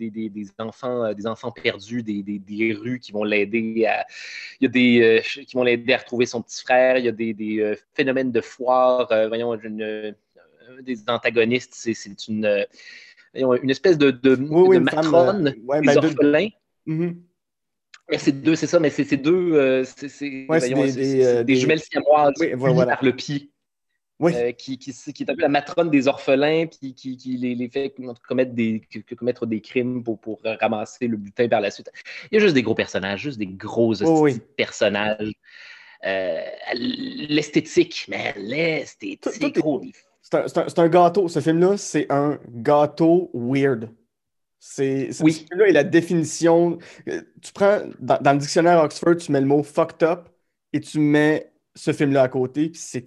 enfants, euh, des enfants perdus, des, rues qui vont l'aider à. Il y a des euh, qui vont l'aider à retrouver son petit frère. Il y a des, phénomènes de foire. voyons, des antagonistes, c'est une, une espèce de, de, matrone, des ben, orphelins. Mm-hmm. C'est deux, c'est ça, mais c'est deux, c'est des, des, jumelles siamoises oui, voilà. par le pied. Euh, qui, qui, qui, est un peu la matrone des orphelins, puis qui, qui les, les, fait commettre des, commettre des crimes pour, pour, ramasser le butin par la suite. Il y a juste des gros personnages, juste des gros personnages. Euh, l'esthétique, mais l'esthétique. C'est un, c'est un- c'est un gâteau. Ce film-là, c'est un gâteau weird. C'est, c'est- Oui. Ce film-là est la définition. euh, Tu prends dans, dans le dictionnaire Oxford, tu mets le mot fucked up et tu mets ce film-là à côté, puis c'est,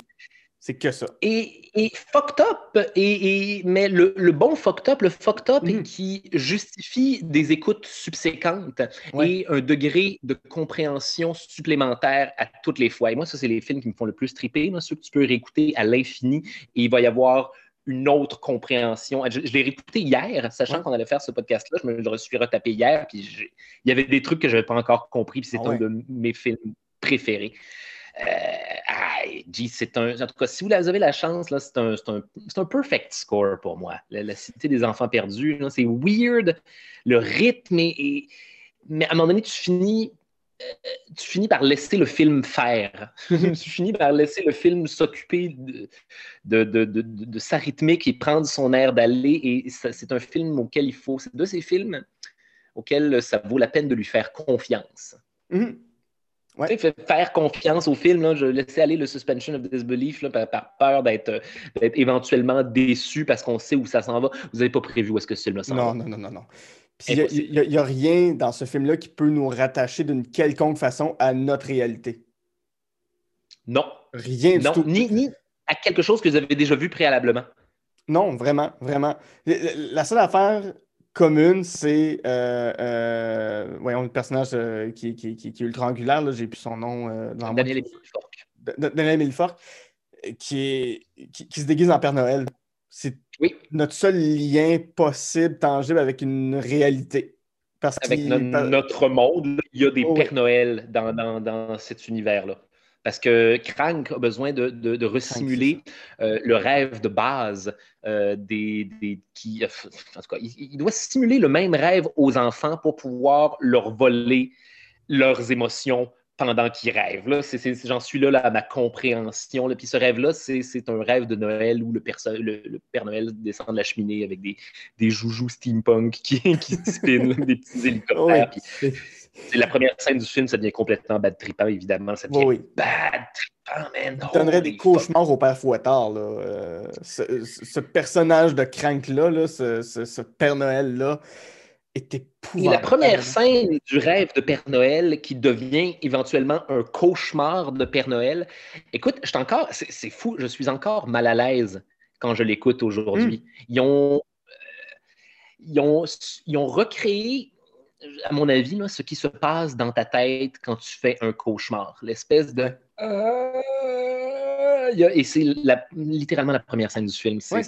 c'est que ça. Et, et fucked up, et, et- mais le, le bon fucked up, le fucked up Mhm. qui justifie des écoutes subséquentes Ouais. et un degré de compréhension supplémentaire à toutes les fois. Et moi, ça, c'est les films qui me font le plus triper, là, ceux que tu peux réécouter à l'infini et il va y avoir une autre compréhension. Je, je l'ai réécouté hier, sachant Ouais. qu'on allait faire ce podcast-là. Je me le suis retapé hier, puis il y avait des trucs que je n'avais pas encore compris, puis c'est Ah un de mes films préférés. Euh, c'est un. En tout cas, si vous avez la chance, là, c'est un, un, un perfect score pour moi. La, Cité des enfants perdus, c'est weird. Le rythme Mais à un moment donné, tu finis. euh, Tu finis par laisser le film faire. tu finis par laisser le film s'occuper de, de, sa rythmique et prendre son air d'aller. Et c'est un film auquel il faut. C'est de ces films auxquels ça vaut la peine de lui faire confiance. Mhm. Ouais. Tu sais, fait- faire confiance au film, là, je laissais aller le suspension of disbelief là, par, par peur d'être euh, d'être éventuellement déçu parce qu'on sait où ça s'en va. Vous n'avez pas prévu où est-ce que ce film s'en Non, va. non, non, non, non. Puis il n'y a, rien dans ce film-là qui peut nous rattacher d'une quelconque façon à notre réalité. Non, Rien du non, tout. ni, ni à quelque chose que vous avez déjà vu préalablement. Non, vraiment, vraiment. La seule affaire commune, c'est euh, euh, voyons, le personnage euh, qui, qui, qui, qui est ultra angulaire, là, j'ai plus son nom moi. Daniel Émile Fork. D- D- Daniel Millefort, euh, qui, est, qui, se déguise en Père Noël. C'est Oui. notre seul lien possible, tangible avec une réalité. Parce Avec no- notre monde, il y a des Oh. Pères Noël dans, dans, dans cet univers-là. Parce que Crank a besoin de, de, de resimuler euh, le rêve de base euh, des, des- qui, en tout cas, il, il doit simuler le même rêve aux enfants pour pouvoir leur voler leurs émotions pendant qu'ils rêvent. Là, c'est, c'est- j'en suis là, là, à ma compréhension. Là. Puis ce rêve-là, c'est, un rêve de Noël où le, le, le Père Noël descend de la cheminée avec des, des joujoux steampunk qui, qui spinent, des petits hélicoptères. Oui, la première scène du film, ça devient complètement bad trippant, évidemment. Ça devient oui, bad trippant, man. Il donnerait des fuck. cauchemars au père Fouettard. Là. Euh, ce, ce personnage de Crank-là, là, ce, ce- ce Père Noël-là, est Et épouvantable. la première scène du rêve de Père Noël qui devient éventuellement un cauchemar de Père Noël. Écoute, je suis encore, c'est fou, je suis encore mal à l'aise quand je l'écoute aujourd'hui. Ils ont, euh, ils ont, ils ont recréé, à mon avis, là, ce qui se passe dans ta tête quand tu fais un cauchemar, l'espèce de. Euh, et c'est la- littéralement la première scène du film. C'est Ouais.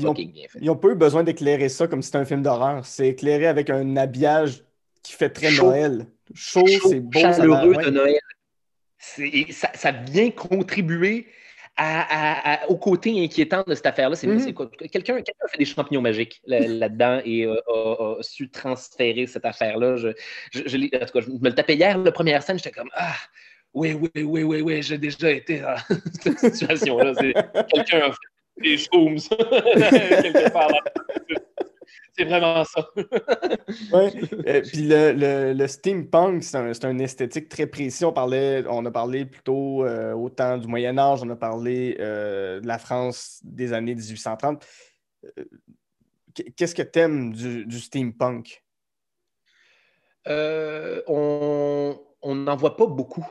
ils ont- bien fait. Ils n'ont pas eu besoin d'éclairer ça comme si c'était un film d'horreur. C'est éclairé avec un habillage qui fait très Chaud. Noël. Chaud, chaud, c'est beau. ça chaleureux l'air- de. Noël. Ça, ça vient contribuer à- à- à- au côté inquiétant de cette affaire-là. C'est quoi? Quelqu'un quelqu'un a fait des champignons magiques là- là-dedans et euh, a, a su transférer cette affaire-là. Je, je, je en tout cas, je me le tapais hier, la première scène, j'étais comme Ah, oui, oui, oui, oui, oui, j'ai déjà été dans cette situation-là. Quelqu'un a fait des shrooms quelque part là. C'est vraiment ça. Ouais. Euh, puis le, le- le steampunk, c'est un, c'est un esthétique très précis. On, parlait, on a parlé plutôt euh, au temps du Moyen Âge, on a parlé euh, de la France des années 1830. Euh, Qu'est-ce que t'aimes du, du steampunk? Euh, on on n'en voit pas beaucoup.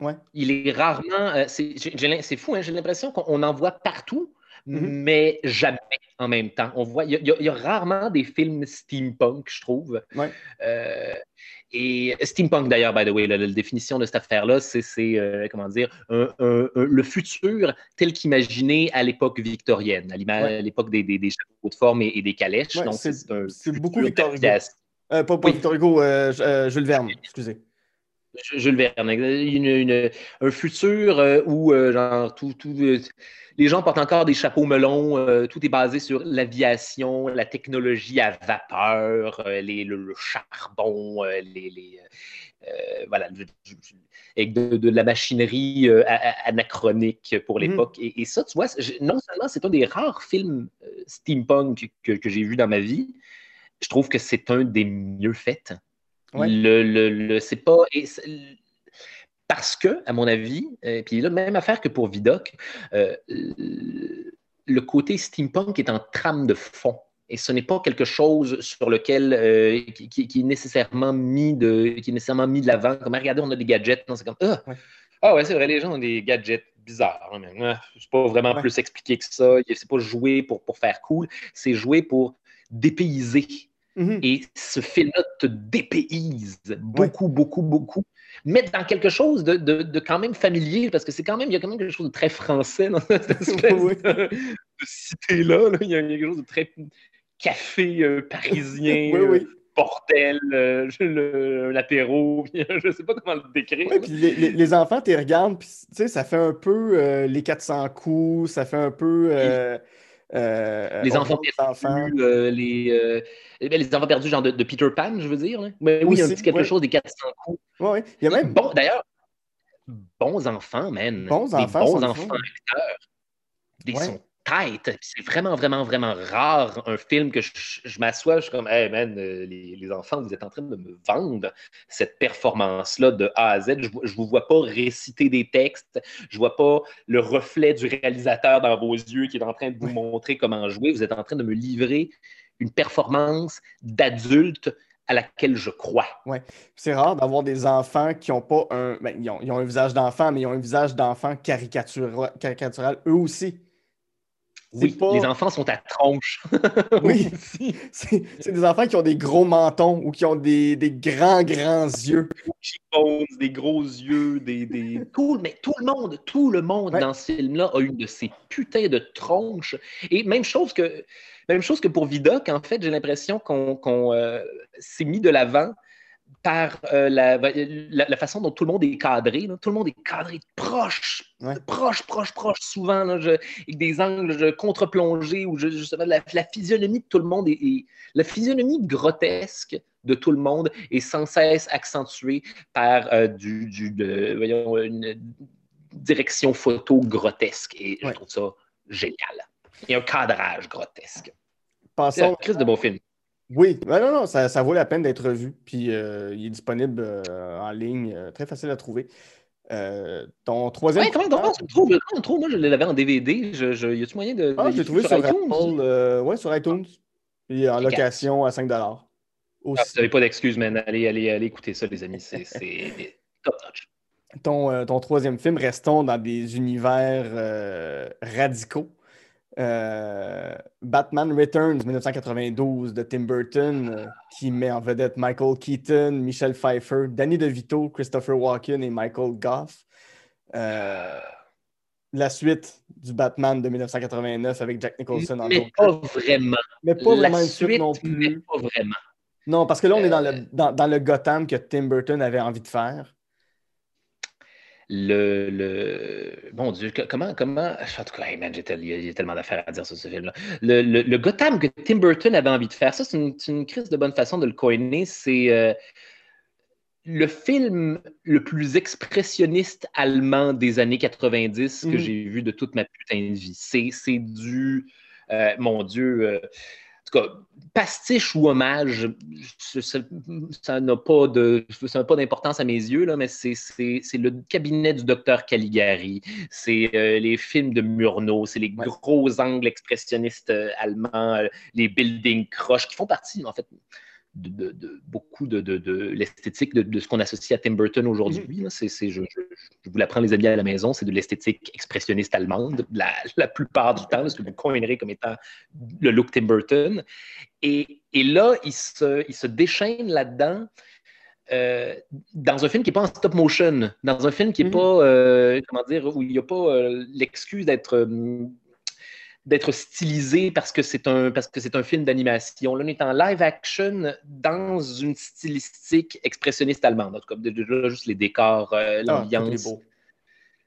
Ouais. Il est rarement. c'est fou, hein, j'ai l'impression qu'on en voit partout, Mhm. mais jamais en même temps. On voit, il y, a- y y rarement des films steampunk, je trouve. Ouais. Euh, et steampunk, d'ailleurs, by the way, la, la définition de cette affaire-là, c'est, c'est, euh, comment dire, un- un- un- le futur tel qu'imaginé à l'époque victorienne, à, Ouais. l'époque des, des, des chapeaux de forme et, et des calèches. Ouais, Donc, c'est- beaucoup futur Victor Hugo. Euh, pas pas Oui. Victor Hugo, euh, euh, Jules Verne, excusez. Jules Verne, une- une- un futur euh, où euh, genre, tout, tout, euh, les gens portent encore des chapeaux melons, tout est basé sur l'aviation, la technologie à vapeur, les- le, le charbon, les, de, de la machinerie anachronique pour Mhm. l'époque. Et, et ça, tu vois, non seulement c'est un des rares films steampunk que, que j'ai vu dans ma vie, je trouve que c'est un des mieux faits. Ouais. Le, le, le- c'est pas. et parce que, à mon avis, euh, puis là, même affaire que pour Vidoc, euh, le côté steampunk est en trame de fond. Et ce n'est pas quelque chose sur lequel euh, qui, est nécessairement mis de qui est nécessairement mis de l'avant. Comme regardez, on a des gadgets. c'est comme ah ouais, ah ouais c'est vrai, les gens ont des gadgets bizarres. Hein, mais, c'est pas vraiment plus expliqué que ça. C'est pas joué pour, pour faire cool. C'est joué pour dépayser. Mm-hmm. Et ce film-là te dépayse beaucoup, beaucoup, beaucoup mettre dans quelque chose de, de, quand même familier, parce que c'est quand même, il y a quand même quelque chose de très français dans cette espèce de, cité-là. Il y a quelque chose de très café euh, parisien. oui, euh, bordel, euh, le, l'apéro, je sais pas comment le décrire. puis les, les, enfants, tu regardes, puis ça fait un peu les 400 coups, ça fait un peu euh, les enfants perdus, euh, les, euh, eh ben, les enfants perdus, genre de, Peter Pan, je veux dire. Mais oui, il y a un petit quelque chose des 400 coups. Oui, il y a même. Bon, d'ailleurs, bons enfants, man. Bons enfants. Bons enfants acteurs. Des sont c'est vraiment, vraiment, vraiment rare un film que je, m'assois, je suis comme, hey man, euh, les, enfants, vous êtes en train de me vendre cette performance-là de A à Z. Je ne vous vois pas réciter des textes, je ne vois pas le reflet du réalisateur dans vos yeux qui est en train de vous montrer comment jouer. Vous êtes en train de me livrer une performance d'adulte à laquelle je crois. Oui. C'est rare d'avoir des enfants qui n'ont pas un. Ben, ils, ont, un visage d'enfant, mais ils ont un visage d'enfant caricatural eux aussi. Oui, les enfants sont à tronche. oui, c'est des enfants qui ont des gros mentons ou qui ont des, des grands, grands yeux. Des gros yeux, des, des... Tout, mais tout le monde, tout le monde dans ce film-là a une de ces putains de tronches. Et même chose que, même chose que pour Vidoc, en fait, j'ai l'impression qu'on euh, s'est mis de l'avant par euh, la, façon dont tout le monde est cadré. Tout le monde est cadré proche, proche, proche, proche, souvent, avec des angles contre-plongés, ou justement la, physionomie de tout le monde est, la physionomie grotesque de tout le monde est sans cesse accentuée par euh, du, une direction photo grotesque. Et je trouve ça génial. Et un cadrage grotesque. C'est un crise de beau film. Oui, non, non, ça, ça vaut la peine d'être vu. Puis euh, il est disponible euh, en ligne, euh, très facile à trouver. ton troisième. Ouais, comment, comment, comment trouve? Moi, je l'avais en DVD. Je, je, y a-tu moyen de. Ah, je l'ai trouvé sur, iTunes? ouais, sur iTunes. Et en location à 5 ah, Vous n'avez pas d'excuses, man. Allez, allez, allez écouter ça, les amis. C'est top notch. Ton, ton, troisième film, restons dans des univers radicaux. Euh, Batman Returns 1992 de Tim Burton, euh, qui met en vedette Michael Keaton, Michelle Pfeiffer, Danny DeVito, Christopher Walken et Michael Goff. Euh, la suite du Batman de 1989 avec Jack Nicholson en Mais pas vraiment. Mais pas vraiment une suite non plus. Mais pas vraiment. Non, parce que là, on est dans le, dans, dans le Gotham que Tim Burton avait envie de faire le, le, Bon Dieu, comment. comment... En tout cas, il y a tellement d'affaires à dire sur ce film-là. Le, le, Gotham que Tim Burton avait envie de faire, ça, c'est une, crise de bonne façon de le coiner. C'est euh, le film le plus expressionniste allemand des années 90 que mm. j'ai vu de toute ma putain de vie. C'est du. Euh, mon Dieu. Euh, tout cas, pastiche ou hommage, ça n'a pas de, pas d'importance à mes yeux, là, mais c'est, le cabinet du docteur Caligari, c'est euh, les films de Murnau, c'est les gros angles expressionnistes euh, allemands, euh, les building croches qui font partie, en fait, de, beaucoup de, l'esthétique de, ce qu'on associe à Tim Burton aujourd'hui. Mm-hmm. je, vous l'apprends, les amis à la maison, c'est de l'esthétique expressionniste allemande la, plupart du temps, ce que vous coinerez comme étant le look Tim Burton. Et, là, il se, il se déchaîne là-dedans. Euh, dans un film qui n'est pas en stop motion, dans un film qui n'est mm-hmm. pas, euh, comment dire, où il n'y a pas euh, l'excuse d'être d'être stylisé parce que c'est un, parce que c'est un film d'animation. Là, on est en live action dans une stylistique expressionniste allemande. En tout cas, juste les décors, euh, ah, l'ambiance.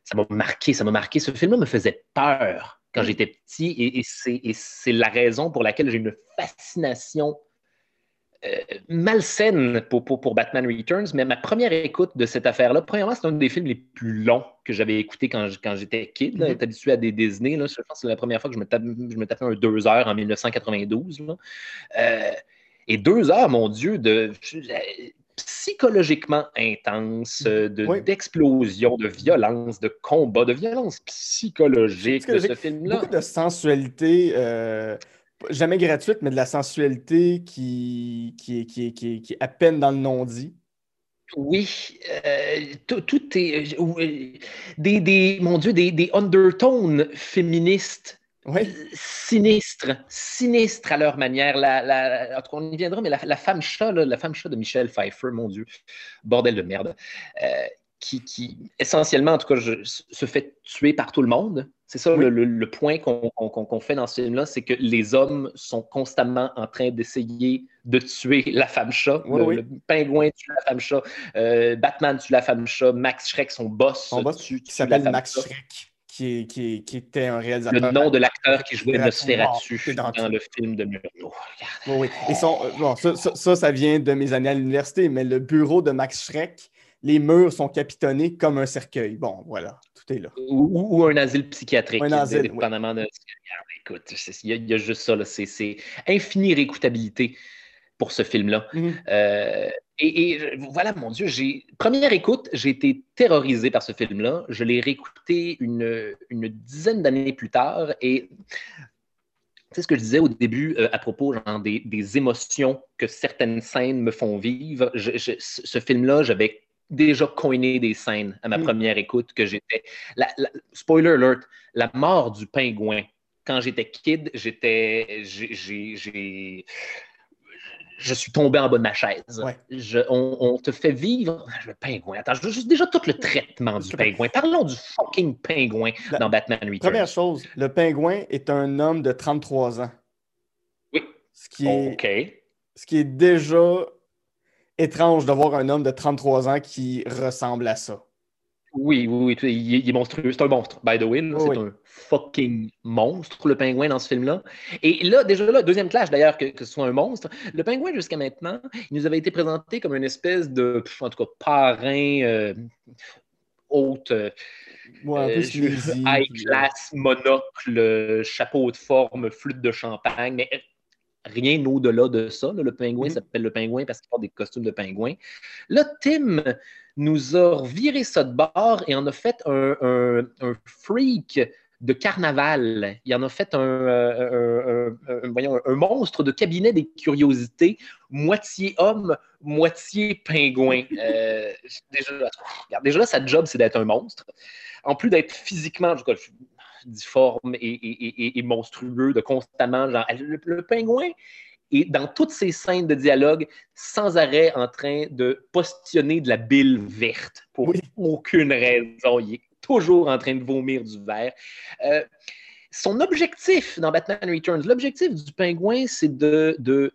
ça m'a marqué, ça m'a marqué. Ce film-là me faisait peur quand mm. j'étais petit et, et c'est la raison pour laquelle j'ai une fascination malsaine pour, pour, Batman Returns, mais ma première écoute de cette affaire-là, premièrement, c'est un des films les plus longs que j'avais écouté quand, quand j'étais kid. Mm -hmm. habitué à des Disney. Là. Je pense que c'est la première fois que je me, je me tapais un deux heures en 1992. Euh, et deux heures, mon Dieu, de psychologiquement intense, euh, de- Oui. d'explosion, de violence, de combat, de violence psychologique de ce film-là. Beaucoup de sensualité, euh, jamais gratuite, mais de la sensualité qui, qui, est, qui, qui, est, qui est à peine dans le non-dit. Oui, euh, tout, tout est. euh, euh, des, des, mon Dieu, des, des undertones féministes Oui, sinistres, sinistres à leur manière. La, la, en tout cas, on y viendra, mais la, la femme chat, là, la femme chat de Michel Pfeiffer, mon Dieu, bordel de merde, euh, qui, qui, essentiellement, en tout cas, je- se fait tuer par tout le monde. C'est ça Oui. le, point qu'on fait dans ce film-là, c'est que les hommes sont constamment en train d'essayer de tuer la femme chat. Oui, le, oui. le pingouin tue la femme chat, euh, Batman tue la femme chat, Max Schreck, son boss, son boss tue, qui s'appelle Max chat. Schreck, qui, est, qui, est- qui était un réalisateur. Le nom de l'acteur qui jouait Nosferatu, dans dans le film de Murnau. Regarde. Oui, oui. Et son, euh, bon, ça, ça, ça, ça vient de mes années à l'université, mais le bureau de Max Schreck, les murs sont capitonnés comme un cercueil. Bon, voilà, tout est là. Ou, un asile psychiatrique, Un asile, dépendamment de. Regarde, écoute, il y, a- il y a juste ça, là, c'est c'est infinie réécoutabilité pour ce film-là. Mhm. Euh, et, et voilà, mon Dieu, j'ai première écoute, j'ai été terrorisé par ce film-là. Je l'ai réécouté une, une dizaine d'années plus tard et c'est ce que je disais au début euh, à propos genre, des, des émotions que certaines scènes me font vivre. Je- je- ce ce film-là, j'avais déjà coiné des scènes à ma Mm. première écoute que j'étais. spoiler alert, la mort du pingouin. Quand j'étais kid, j'étais. j'ai- Je suis tombé en bas de ma chaise. Ouais. Je- on, on te fait vivre. Le pingouin. Attends, je veux juste déjà tout le traitement du pingouin. Parlons du fucking pingouin La- dans Batman Returns. Première chose, le pingouin est un homme de 33 ans. Oui. Ce qui est, ce qui est déjà étrange de voir un homme de 33 ans qui ressemble à ça. Oui, oui, oui, il, est- il est monstrueux. C'est un monstre, by the way. c'est oui. un fucking monstre, le pingouin, dans ce film-là. Et là, déjà là, deuxième clash d'ailleurs, que, que ce soit un monstre. Le pingouin, jusqu'à maintenant, il nous avait été présenté comme une espèce de, en tout cas, parrain euh, haute, euh, Ouais, euh, high euh, class, monocle, chapeau de forme, flûte de champagne, mais rien au-delà de ça. Le pingouin Mhm. s'appelle le pingouin parce qu'il porte des costumes de pingouin. Là, Tim nous a reviré ça de bord et en a fait un, un- un freak de carnaval. Il en a fait un, euh, un- monstre de cabinet des curiosités, moitié homme, moitié pingouin. Euh, déjà, déjà là, sa job, c'est d'être un monstre. En plus d'être physiquement, je je- difforme et, et- et- et monstrueux, de constamment, genre, le, le pingouin est dans toutes ces scènes de dialogue sans arrêt en train de postionner de la bile verte pour Oui. aucune raison. Il est toujours en train de vomir du verre. Euh, son objectif dans Batman Returns, l'objectif du pingouin, c'est de, de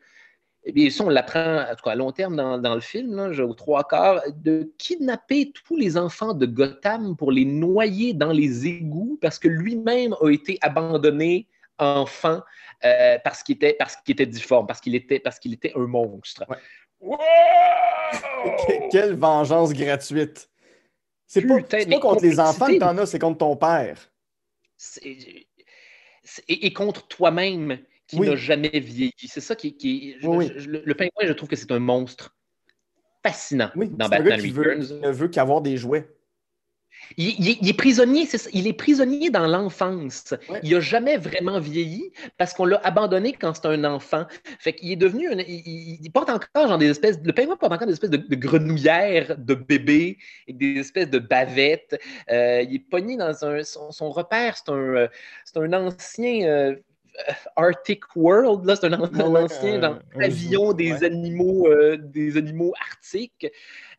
eh bien, ça, on l'apprend en tout cas, à long terme dans, dans le film, là, aux trois quarts, de kidnapper tous les enfants de Gotham pour les noyer dans les égouts parce que lui-même a été abandonné enfant euh, parce qu'il était, parce qu'il était difforme, parce qu'il était, parce qu'il était un monstre. Ouais. Wow! Que- Quelle vengeance gratuite. C'est pas, contre les enfants que t'en as, c'est contre ton père. Et, et contre toi-même qui Oui. n'a jamais vieilli. C'est ça qui, qui je- Oui, oui. je- le, le pingouin, je trouve que c'est un monstre fascinant Oui, dans Batman qui veut, ne veut qu'avoir des jouets. Il, il- il est prisonnier, c'est ça, il est prisonnier dans l'enfance. Ouais. Il n'a jamais vraiment vieilli parce qu'on l'a abandonné quand c'était un enfant. Fait qu'il est devenu un- il, porte encore genre des espèces, le pingouin porte encore des espèces de, de grenouillères de bébés et des espèces de bavettes. Euh, il est pogné dans un, son, son repère, c'est un, euh, un ancien euh, Arctic World, là, c'est un, un ouais, ancien genre, un pavillon zoo, des ouais. animaux, euh, des animaux arctiques.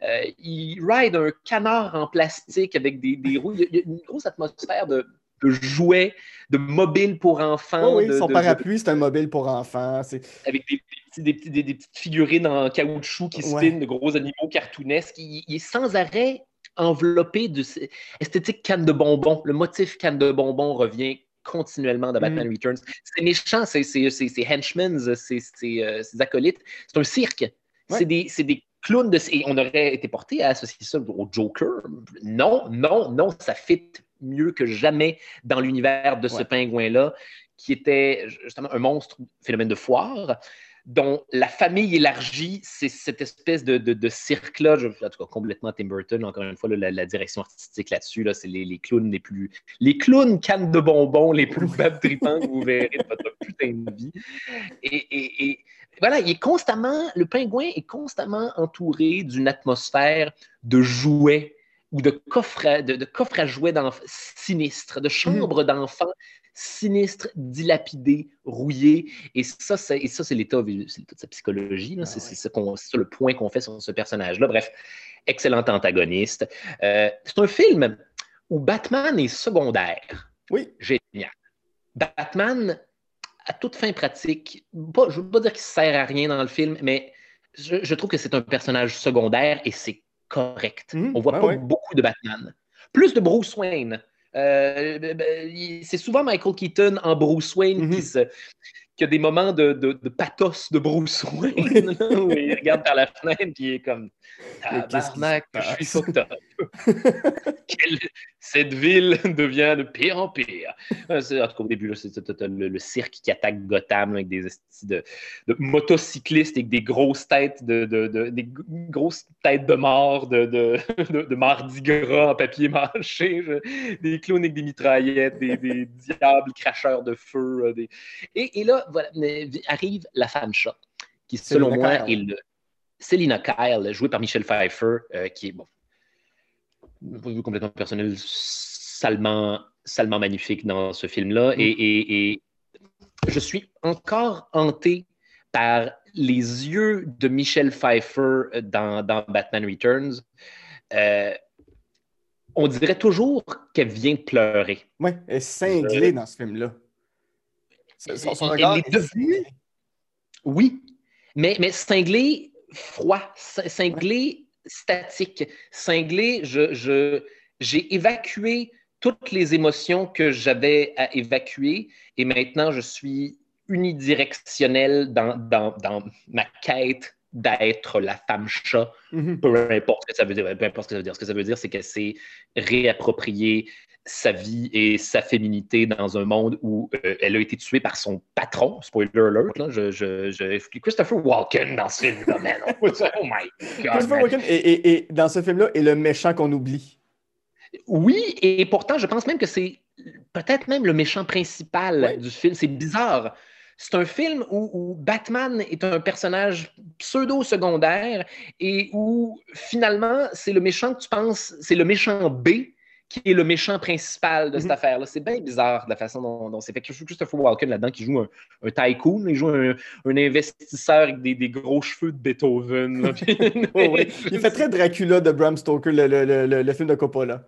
Euh, il ride un canard en plastique avec des, des roues. Il y a- une grosse atmosphère de, de jouets, de mobiles pour enfants. Oh oui, de- son de- parapluie, c'est un mobile pour enfants. Avec des, des petits- des petits- des- des petites figurines en caoutchouc qui Ouais. spinent, de gros animaux cartoonesques. Il, il est sans arrêt enveloppé de esthétique canne de bonbons. Le motif canne de bonbons revient continuellement dans Batman Returns. C'est méchant, c'est henchmen, c'est c'est, euh, acolytes. C'est un cirque. Ouais. C'est des, des clowns de... Et on aurait été porté à associer ça au Joker. Non, non, non, ça fit mieux que jamais dans l'univers de ce Ouais. pingouin-là, qui était justement un monstre, phénomène de foire, dont la famille élargie, c'est cette espèce de, de, cirque-là, en tout cas complètement Tim Burton, encore une fois, la, direction artistique là-dessus, là, c'est les, les, clowns les plus... Les clowns cannes de bonbons les plus bab tripants que vous verrez de votre putain de vie. Et, et, voilà, il est constamment, le pingouin est constamment entouré d'une atmosphère de jouets ou de coffres à, de, de à jouets sinistres, de chambres mm. d'enfants sinistre, dilapidé, rouillé. Et ça, c'est, et ça, c'est l'état, de sa psychologie. Ah c'est, c'est, le point qu'on fait sur ce personnage-là. Bref, excellent antagoniste. Euh, c'est un film où Batman est secondaire. Oui. Génial. Batman, à toute fin pratique, je ne veux pas dire qu'il ne sert à rien dans le film, mais je, trouve que c'est un personnage secondaire et c'est correct. Mmh, On voit pas beaucoup de Batman. Plus de Bruce Wayne. Euh, ben, ben, c'est souvent Michael Keaton en Bruce Wayne qui, mm-hmm. Se, a des moments de, de, de pathos de Bruce Wayne, où il regarde par la fenêtre et il est comme Tabarnak, je suis au top. Cette ville devient de pire en pire. En tout cas, au début, c'est le, cirque qui attaque Gotham avec des de, de, motocyclistes avec des grosses têtes de, des grosses têtes de mort de, de, mardi gras en papier mâché, des clowns avec des mitraillettes, des, diables cracheurs de feu. Euh, et, et, là, voilà, arrive la femme chat, qui selon moi est le Selina Kyle, jouée par Michel Pfeiffer, euh, qui est, bon, complètement personnel, salement, salement magnifique dans ce film-là. Mm. Et, je suis encore hanté par les yeux de Michel Pfeiffer dans, Batman Returns. Euh, on dirait toujours qu'elle vient de pleurer. Oui, elle est cinglée dans ce film-là. Son, regard Oui, mais, mais cinglée froid, cinglé, statique. Cinglé, je, j'ai évacué toutes les émotions que j'avais à évacuer et maintenant je suis unidirectionnel dans, dans, ma quête d'être la femme chat, mm-hmm. peu importe ce que ça veut dire. Peu importe ce que ça veut dire. Ce que ça veut dire, c'est qu'elle s'est réappropriée sa vie et sa féminité dans un monde où euh, elle a été tuée par son patron. Spoiler alert, là, je, je, Christopher Walken dans ce film-là, man. Oh, my God. Christopher Walken, et, dans ce film-là, est le méchant qu'on oublie. Oui, et pourtant, je pense même que c'est peut-être même le méchant principal du film. C'est bizarre. C'est un film où, où, Batman est un personnage pseudo-secondaire et où finalement, c'est le méchant que tu penses, c'est le méchant B qui est le méchant principal de cette mhm. affaire-là. C'est bien bizarre de la façon dont, c'est fait. Je Christopher Walken là-dedans qui joue un, tycoon, il joue un, investisseur avec des, gros cheveux de Beethoven. Il fait très Dracula de Bram Stoker, le, film de Coppola.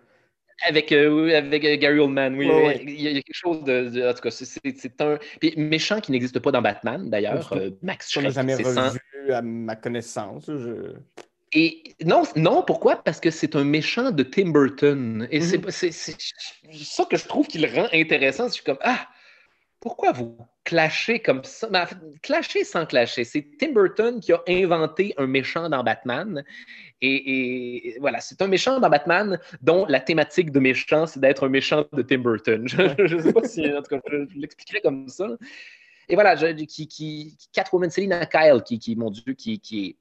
Avec, euh, avec euh, Gary Oldman, oui. Il, y a, quelque chose de. en tout cas, c'est un. Puis, méchant qui n'existe pas dans Batman, d'ailleurs. Euh, Max Schreck. Je n'ai jamais revu à ma connaissance. Je... Et non, non, pourquoi? Parce que c'est un méchant de Tim Burton. Et c'est mhm. ça que je trouve qui le rend intéressant. Je suis comme, ah, pourquoi vous clashez comme ça? Mais clasher sans clasher. C'est Tim Burton qui a inventé un méchant dans Batman. Et, voilà, c'est un méchant dans Batman dont la thématique de méchant, c'est d'être un méchant de Tim Burton. Je ne sais pas si, en tout cas, je, l'expliquerai comme ça. Et voilà, je, qui, qui, Catwoman, Selina Kyle, qui, qui, mon Dieu, qui, qui est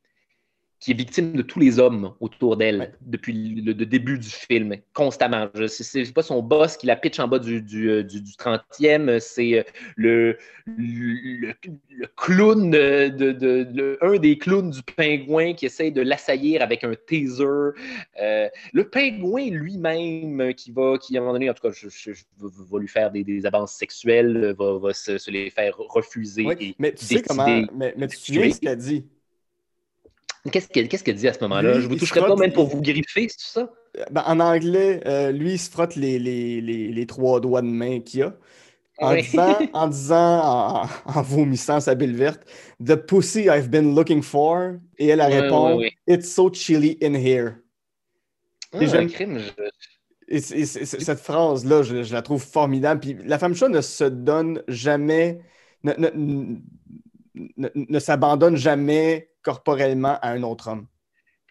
qui est victime de tous les hommes autour d'elle depuis le, début du film, constamment. Ce n'est pas son boss qui la pitch en bas du, du, euh, du, 30e, c'est euh, le, le, clown, de, de, un des clowns du pingouin qui essaye de l'assaillir avec un taser. Euh, le pingouin lui-même qui va, qui à un moment donné, en tout cas, je, va lui faire des, des avances sexuelles, va, se, les faire refuser. et mais tu sais comment, mais, mais tu te souviens ce qu'elle dit? Qu'est-ce qu'elle dit à ce moment-là? Je vous toucherai pas même pour vous griffer, c'est tout ça? Ben, en anglais, euh, lui, il se frotte les, les, les, trois doigts de main qu'il a. En disant, en, disant en, vomissant sa bille verte, The pussy I've been looking for. Et elle a répondu It's so chilly in here. Ah, crime, et, cette phrase-là, je, la trouve formidable. Puis la femme chat ne se donne jamais, ne, ne, ne s'abandonne jamais corporellement à un autre homme?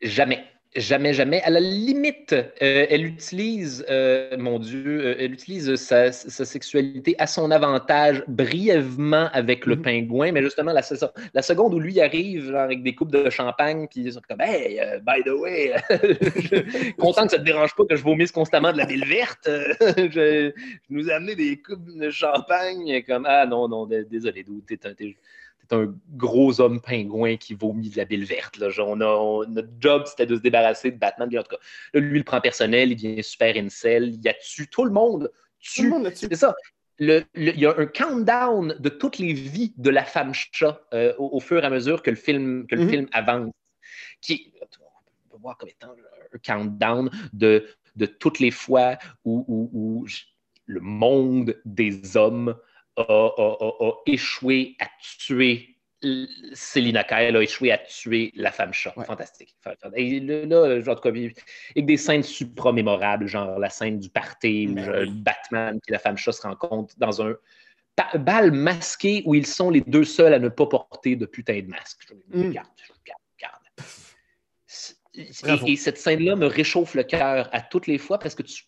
Jamais. Jamais, jamais. À la limite, euh, elle utilise, euh, mon Dieu, euh, elle utilise sa, sa, sexualité à son avantage brièvement avec le Mhm. pingouin, mais justement, la, la, seconde où lui arrive genre, avec des coupes de champagne, puis ils sont comme Hey, uh, by the way, je, content que ça te dérange pas que je vomisse constamment de la ville verte. je, je, nous ai amené des coupes de champagne, comme Ah non, non, désolé, t'es un. C'est un gros homme pingouin qui vomit de la bile verte. Là. Genre, on a, on, notre job, c'était de se débarrasser de Batman. En tout cas, là, lui, il le prend personnel, il devient super incel, il a tué tout le monde. Tue. C'est ça. Le, le, il y a un countdown de toutes les vies de la femme chat euh, au, au, fur et à mesure que le film, que le mm -hmm. film avance. Qui, on peut voir comme étant un countdown de, de toutes les fois où, où, où le monde des hommes a, a, a, a, échoué à tuer Selina Kyle a échoué à tuer la femme chat. Ouais. Fantastique. Et là, genre, avec des scènes supra-mémorables, genre la scène du party où oui. Batman et la femme chat se rencontrent dans un bal masqué où ils sont les deux seuls à ne pas porter de putain de masque. Je Hmm. regarde, je regarde, regarde. Et, et, cette scène-là me réchauffe le cœur à toutes les fois parce que tu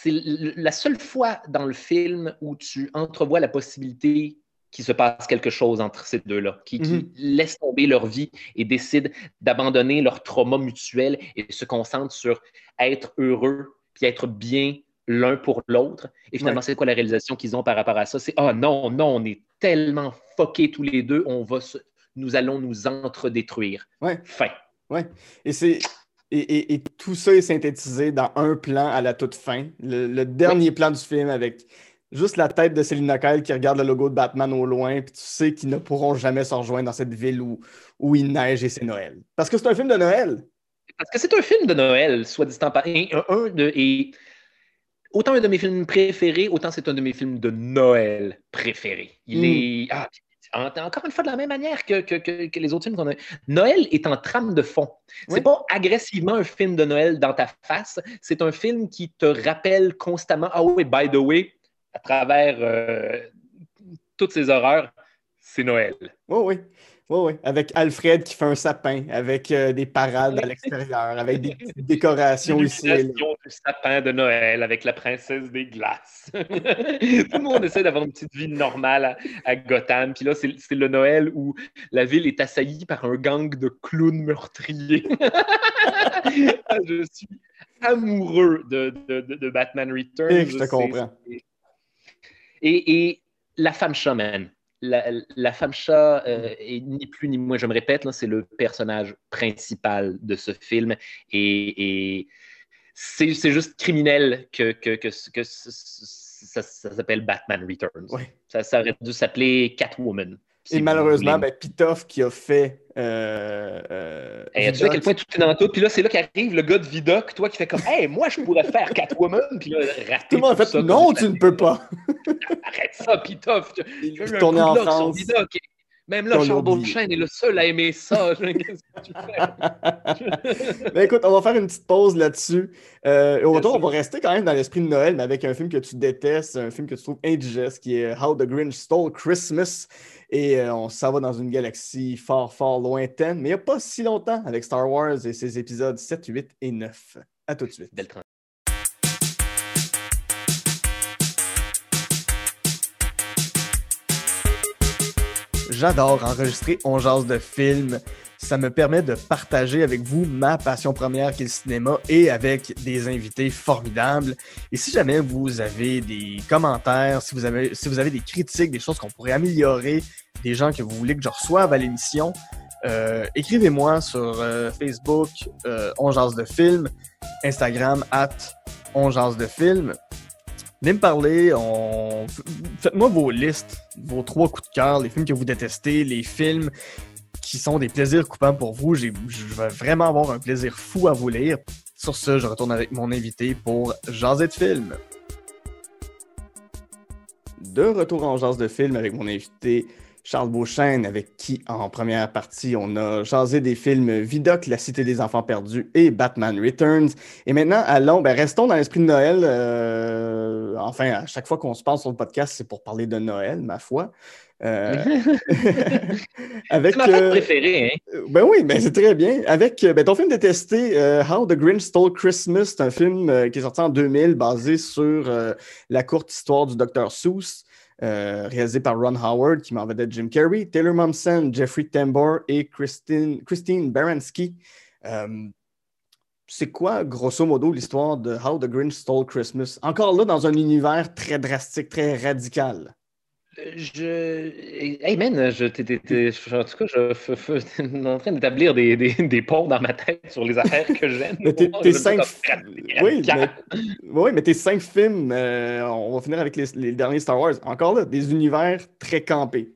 c'est la seule fois dans le film où tu entrevois la possibilité qu'il se passe quelque chose entre ces deux-là, qui, mm -hmm. qui, laissent tomber leur vie et décident d'abandonner leur trauma mutuel et se concentrent sur être heureux puis être bien l'un pour l'autre. Et finalement, ouais. c'est quoi la réalisation qu'ils ont par rapport à ça? C'est « Ah oh, non, non, on est tellement fuckés tous les deux, on va se, nous allons nous entre-détruire. Ouais. Fin. Ouais. Et c'est et, et, et, tout ça est synthétisé dans un plan à la toute fin. Le, le dernier oui. plan du film avec juste la tête de Selina Kyle qui regarde le logo de Batman au loin, puis tu sais qu'ils ne pourront jamais se rejoindre dans cette ville où, où il neige et c'est Noël. Parce que c'est un film de Noël. Parce que c'est un film de Noël, soit dit en parlant. Un, un de, et autant un de mes films préférés, autant c'est un de mes films de Noël préférés. Il mm. est. Ah, encore une fois, de la même manière que, que, que, que les autres films qu'on a. Noël est en trame de fond. C'est oui. pas agressivement un film de Noël dans ta face. C'est un film qui te rappelle constamment Ah oui, by the way, à travers euh, toutes ces horreurs, c'est Noël. Oui, oui. Oui, oui. Avec Alfred qui fait un sapin, avec euh, des parades à l'extérieur, avec des décorations ici. du sapin de Noël avec la princesse des glaces. Tout le monde essaie d'avoir une petite vie normale à, à Gotham. Puis là, c'est le Noël où la ville est assaillie par un gang de clowns meurtriers. Je suis amoureux de, de, de, de Batman Returns. Et je te comprends. Et, et la femme shaman la, la, femme chat euh, est ni plus ni moins, je me répète, c'est le personnage principal de ce film et, et c'est juste criminel que, que, que, que ça, ça s'appelle Batman Returns. Ouais. Ça, ça, aurait dû s'appeler Catwoman. Et malheureusement, ben, Pitoff qui a fait. Euh, euh, hey, tu sais à quel point tout est dans tout? Puis là, c'est là qu'arrive le gars de Vidoc, toi qui fais comme Hey, moi, je pourrais faire Catwoman. Puis là, rater. Tout le monde a fait Non, tu ne peux pas. Arrête ça, Pitoff. Il est tourné en France. Même là, Charles Beauchesne est le seul à aimer ça. Qu'est-ce que tu fais? ben écoute, on va faire une petite pause là-dessus. Euh, au retour, on va rester quand même dans l'esprit de Noël, mais avec un film que tu détestes, un film que tu trouves indigeste, qui est How the Grinch Stole Christmas. Et euh, on s'en va dans une galaxie fort, fort lointaine, mais il n'y a pas si longtemps avec Star Wars et ses épisodes 7, 8 et 9. À tout de suite. Belle J'adore enregistrer On de films. Ça me permet de partager avec vous ma passion première qui est le cinéma et avec des invités formidables. Et si jamais vous avez des commentaires, si vous avez, des critiques, des choses qu'on pourrait améliorer, des gens que vous voulez que je reçoive à l'émission, euh, écrivez-moi sur euh, Facebook, euh, de films, Instagram, at On de films. Venez me parler, on... faites-moi vos listes, vos trois coups de cœur, les films que vous détestez, les films qui sont des plaisirs coupants pour vous. Je vais vraiment avoir un plaisir fou à vous lire. Sur ce, je retourne avec mon invité pour Jaser de film. De retour en Jase de film avec mon invité Charles Beauchesne, avec qui, en première partie, on a jasé des films Vidoc, La Cité des Enfants Perdus et Batman Returns. Et maintenant, allons, ben, restons dans l'esprit de Noël. Euh, enfin, à chaque fois qu'on se parle sur le podcast, c'est pour parler de Noël, ma foi. Euh, avec, c'est ma fête préférée. Hein? Ben oui, ben c'est très bien. Avec ben, ton film détesté, How the Grinch Stole Christmas, c'est un film qui est sorti en 2000, basé sur la courte histoire du Dr. Seuss. Euh, réalisé par Ron Howard, qui m'en vedette Jim Carrey, Taylor Momsen, Jeffrey Tambor et Christine, Christine Baranski. Euh, c'est quoi, grosso modo, l'histoire de How the Grinch Stole Christmas? Encore là, dans un univers très drastique, très radical. Je. Hey man, je, en tout cas, je, suis en train d'établir des, des, des, ponts dans ma tête sur les affaires que j'aime. mais tes, cinq... oui, mais... oui, mais tes cinq films, euh, on va finir avec les, les, derniers Star Wars. Encore là, des univers très campés.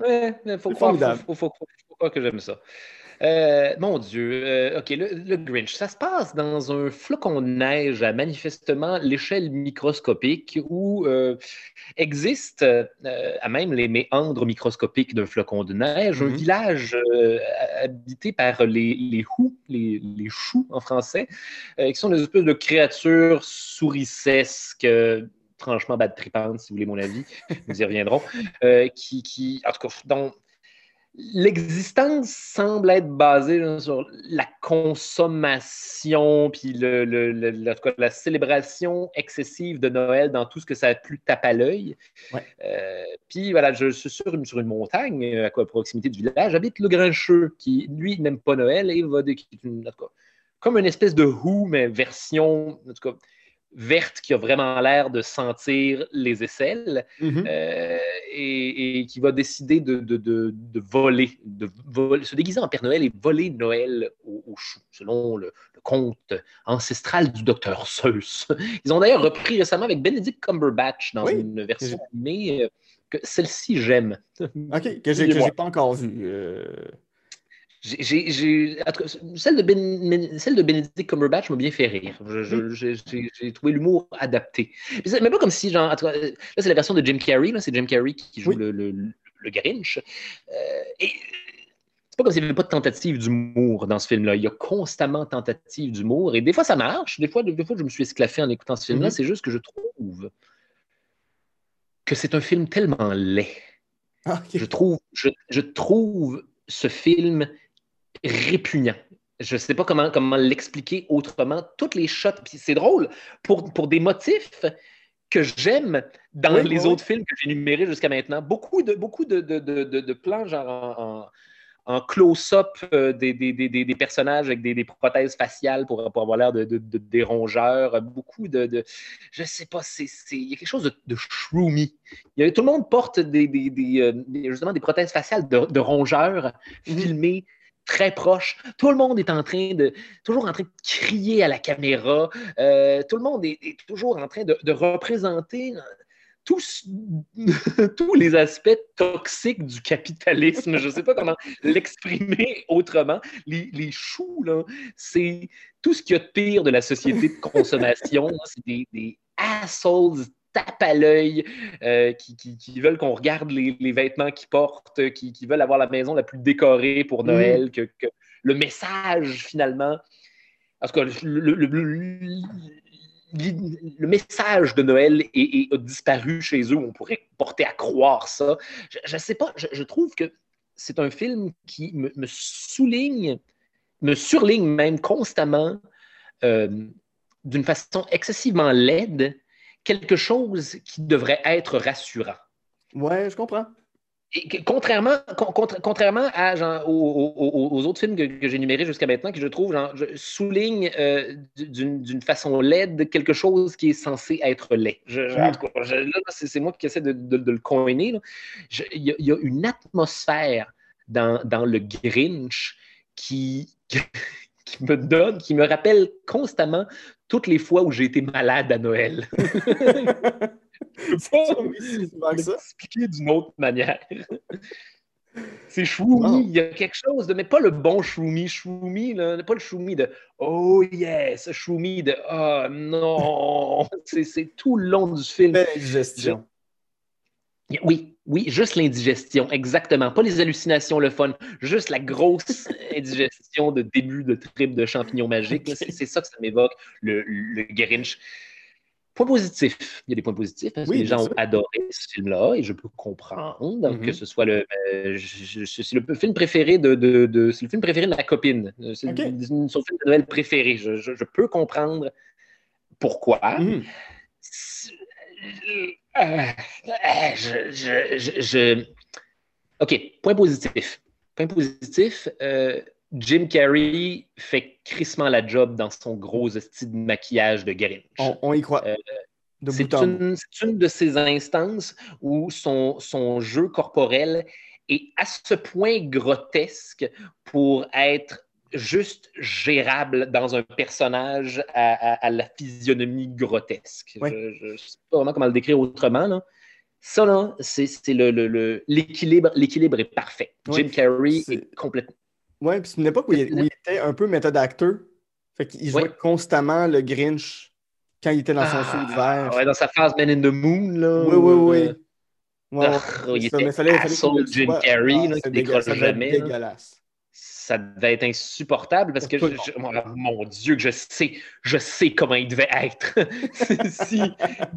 Ouais, il faut, faut, faut, faut, faut, que j'aime ça. Euh, mon Dieu, euh, OK, le, Grinch, ça se passe dans un flocon de neige à manifestement l'échelle microscopique où euh, existe, à même les méandres microscopiques d'un flocon de neige, un mm-hmm. village habité par les, les les, les, choux en français, qui sont des espèces de créatures souricesques franchement bad tripantes, si vous voulez mon avis, nous y reviendrons, qui, qui, en tout cas, dans, l'existence semble être basée sur la consommation, puis le, la célébration excessive de Noël dans tout ce que ça a pu taper à l'œil. Euh, puis voilà, je suis sur une, sur une montagne à, proximité du village. J'habite le Grincheux, qui lui n'aime pas Noël et va de, comme une espèce de Who, mais version, en tout cas, verte qui a vraiment l'air de sentir les aisselles mm-hmm. euh, et, qui va décider de, voler, de se déguiser en Père Noël et voler Noël au, chou, selon le, conte ancestral du docteur Seuss. Ils ont d'ailleurs repris récemment avec Benedict Cumberbatch dans une version mais euh, que celle-ci j'aime. OK, que j'ai pas encore vue. Euh, celle, de ben, celle de Benedict Cumberbatch m'a bien fait rire. J'ai trouvé l'humour adapté. Mais pas comme si, genre, là, c'est la version de Jim Carrey, c'est Jim Carrey qui joue le, le, le, Grinch. Euh, et c'est pas comme s'il n'y avait pas de tentative d'humour dans ce film-là. Il y a constamment tentative d'humour. Et des fois, ça marche. Des fois, des fois, je me suis esclaffé en écoutant ce film-là. Mm-hmm. C'est juste que je trouve que c'est un film tellement laid. Ah, je, trouve, je, je trouve ce film répugnant. Je ne sais pas comment, comment l'expliquer autrement. Toutes les shots, puis c'est drôle, pour, pour des motifs que j'aime dans les autres films que j'ai numérés jusqu'à maintenant. Beaucoup de, beaucoup de, de, de, plans genre en, close-up euh, des, des, des, des, personnages avec des, prothèses faciales pour, pour avoir l'air de, des rongeurs. Beaucoup de, Je sais pas, c'est, il y a quelque chose de, shroomy. Il y a, tout le monde porte des, euh, justement des prothèses faciales de, rongeurs mm-hmm. filmées très proche. Tout le monde est en train de, toujours en train de crier à la caméra. Euh, tout le monde est, toujours en train de, représenter euh, tous, tous les aspects toxiques du capitalisme. Je ne sais pas comment l'exprimer autrement. Les, les choux, c'est tout ce qu'il y a de pire de la société de consommation. C'est des, des assholes tape à l'œil, euh, qui, veulent qu'on regarde les, vêtements qu'ils portent, qui, veulent avoir la maison la plus décorée pour mm. Noël, que, le message finalement. Parce que le, le, message de Noël est, a disparu chez eux. On pourrait porter à croire ça. Je ne sais pas, je, trouve que c'est un film qui me, souligne, me surligne même constamment euh, d'une façon excessivement laide quelque chose qui devrait être rassurant. Ouais, je comprends. contrairement, contrairement à, aux, autres films que, j'ai numérés jusqu'à maintenant, qui je trouve je souligne euh, d'une façon laide quelque chose qui est censé être laid. c'est moi qui essaie de, le coiner. Il y, a une atmosphère dans, dans le Grinch qui, qui me donne, qui me rappelle constamment toutes les fois où j'ai été malade à Noël. C'est expliquer d'une autre manière. C'est choumi, il y a quelque chose de, mais pas le bon choumi, choumi, pas le choumi de oh yes, choumi de oh non, c'est tout le long du film. Belle gestion. Oui, oui, juste l'indigestion, exactement. Pas les hallucinations, le fun, juste la grosse indigestion de début de trip de champignons magiques. C'est ça que ça m'évoque, le, le Grinch. Point positif, il y a des points positifs parce que les gens ont adoré ce film-là et je peux comprendre mm-hmm. que ce soit le, euh, c'est le film préféré de, de, le film préféré de ma copine. C'est son film de Noël préféré. Je, peux comprendre pourquoi. Je, OK, point positif. Point positif. Euh, Jim Carrey fait crissement la job dans son gros style de maquillage de Grinch. On, y croit. Euh, c'est une, une, de ces instances où son, son jeu corporel est à ce point grotesque pour être juste gérable dans un personnage à, la physionomie grotesque. Je ne sais pas vraiment comment le décrire autrement. Là. Ça, là, c'est l'équilibre le, l'équilibre est parfait. Jim Carrey est complètement oui, puis c'est une époque où il, était un peu méthode acteur. Fait qu'il jouait constamment le Grinch quand il était dans son ah, vert. Ouais, dans sa phase Man in the Moon, là. Oui, oui, oui. Ouais, ah, il était fallait, fallait Jim Carrey, ah, qui décroche jamais. dégueulasse ça devait être insupportable parce que, mon Dieu, que je sais, je sais comment il devait être. si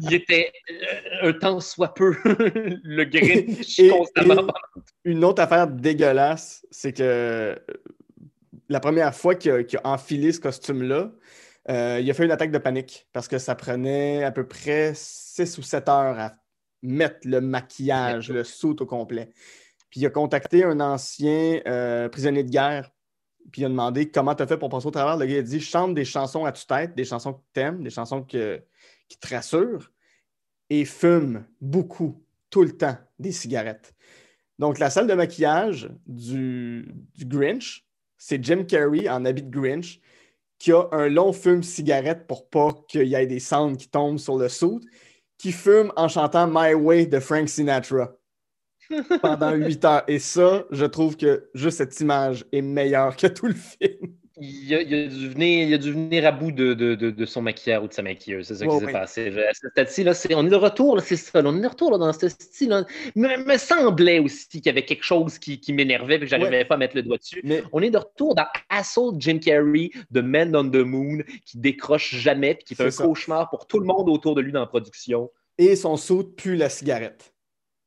il était euh, un temps soit peu le Grinch constamment. une autre affaire dégueulasse, c'est que euh, la première fois qu'il a, enfilé ce costume-là, euh, il a fait une attaque de panique parce que ça prenait à peu près 6 ou 7 heures à mettre le maquillage, le saut au complet. Puis il a contacté un ancien euh, prisonnier de guerre. Puis il a demandé comment tu as fait pour passer au travers. Le gars a dit chante des chansons à tue-tête, des chansons que tu aimes, des chansons qui te rassurent, et fume beaucoup, tout le temps, des cigarettes. Donc, la salle de maquillage du, Grinch, c'est Jim Carrey en habit de Grinch qui a un long fume cigarette pour pas qu'il y ait des cendres qui tombent sur le soude, qui fume en chantant My Way de Frank Sinatra pendant huit heures. Et ça, je trouve que juste cette image est meilleure que tout le film. Il a, a, dû, venir, il a dû venir à bout de, de, de, son maquilleur ou de sa maquilleuse. C'est ça qui s'est passé. À ce stade-ci, on est de retour, c'est ça. On est de retour dans ce style. Il me semblait aussi qu'il y avait quelque chose qui, qui m'énervait et que je n'arrivais pas à mettre le doigt dessus. Mais... On est de retour dans Assault Jim Carrey de Men on the Moon qui décroche jamais et qui fait un cauchemar pour tout le monde autour de lui dans la production. Et son saut pue la cigarette.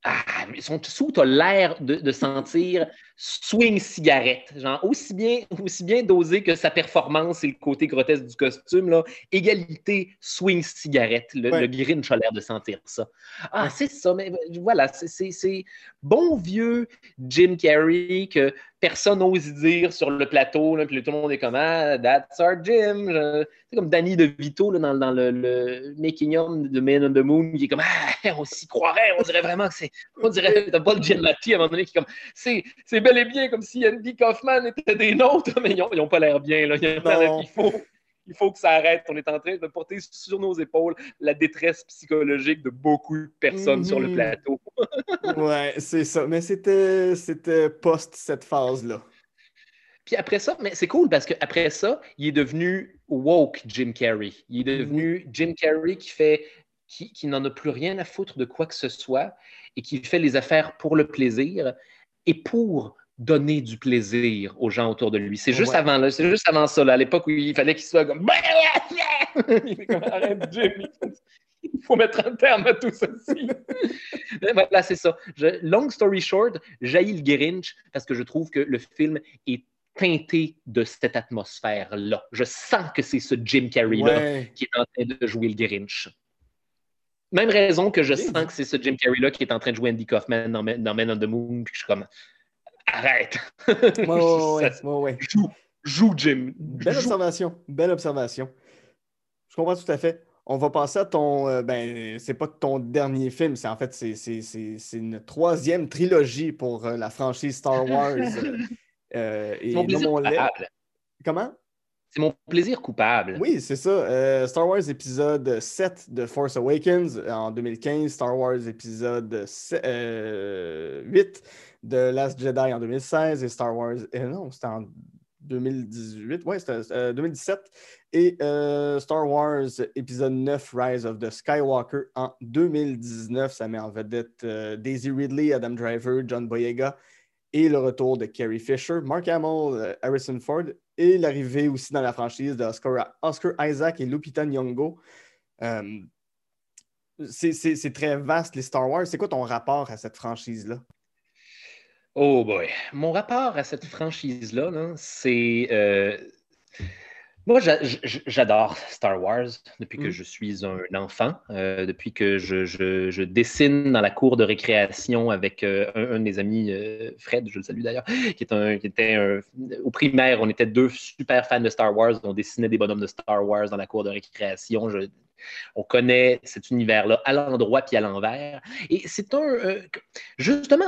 Ah, mais son sous a l'air de, sentir swing cigarette. Genre, aussi bien, aussi bien dosé que sa performance et le côté grotesque du costume, là, égalité swing cigarette. Le, Grinch a l'air de sentir ça. Ah, c'est ça, mais voilà, c'est bon vieux Jim Carrey que personne n'ose dire sur le plateau, là, puis tout le monde est comme Ah, that's our Jim. C'est comme Danny DeVito là, dans, dans le, making of de Man on the Moon, qui est comme Ah, on s'y croirait, on dirait vraiment que c'est. On dirait de Paul Giamatti à un moment donné, qui est comme C'est bel et bien comme si Andy Kaufman était des nôtres, mais ils n'ont pas l'air bien. Là. Il, faut, il faut que ça arrête. On est en train de porter sur nos épaules la détresse psychologique de beaucoup de personnes sur le mhm. plateau. ouais, c'est ça. Mais c'était post cette phase-là. Puis après ça, mais c'est cool parce qu'après ça, il est devenu woke Jim Carrey. Il est devenu Jim Carrey qui fait qui, qui n'en a plus rien à foutre de quoi que ce soit et qui fait les affaires pour le plaisir et pour donner du plaisir aux gens autour de lui. C'est juste avant là, c'est juste avant ça, à l'époque où il fallait qu'il soit comme il comme arrête Jimmy. Il faut mettre un terme à tout ceci. voilà, c'est ça. long story short, jaillit le Grinch parce que je trouve que le film est teinté de cette atmosphère-là. Je sens que c'est ce Jim Carrey-là qui est en train de jouer le Grinch. Même raison que je sens que c'est ce Jim Carrey-là qui est en train de jouer Andy Kaufman dans, dans Men on the Moon, puis je suis comme arrête. Ouais, ouais, Joue, joue, Jim. Belle observation. Belle observation. Je comprends tout à fait. On va passer à ton. Euh, ben, c'est pas ton dernier film, c'est en fait c'est une troisième trilogie pour euh, la franchise Star Wars. euh, et mon Comment? C'est mon plaisir coupable. Oui, c'est ça. Euh, Star Wars épisode 7 de Force Awakens en 2015, Star Wars épisode 8 de Last Jedi en 2016 et Star Wars. Euh, non, c'était en 2018, ouais, c'était 2017. Et Star Wars épisode 9, Rise of the Skywalker en 2019. Ça met en vedette Daisy Ridley, Adam Driver, John Boyega et le retour de Carrie Fisher, Mark Hamill, Harrison Ford et l'arrivée aussi dans la franchise d'Oscar Oscar Isaac et Lupita Nyong'o. c'est très vaste, les Star Wars. C'est quoi ton rapport à cette franchise-là? Oh boy. Mon rapport à cette franchise-là, c'est. Euh, moi, j'adore Star Wars depuis que mm. je suis un enfant, euh, depuis que je, dessine dans la cour de récréation avec euh, un, de mes amis, Fred, je le salue d'ailleurs, qui, qui était un, au primaire. On était deux super fans de Star Wars. On dessinait des bonhommes de Star Wars dans la cour de récréation. Je on connaît cet univers-là à l'endroit puis à l'envers. Et c'est un. Euh, justement,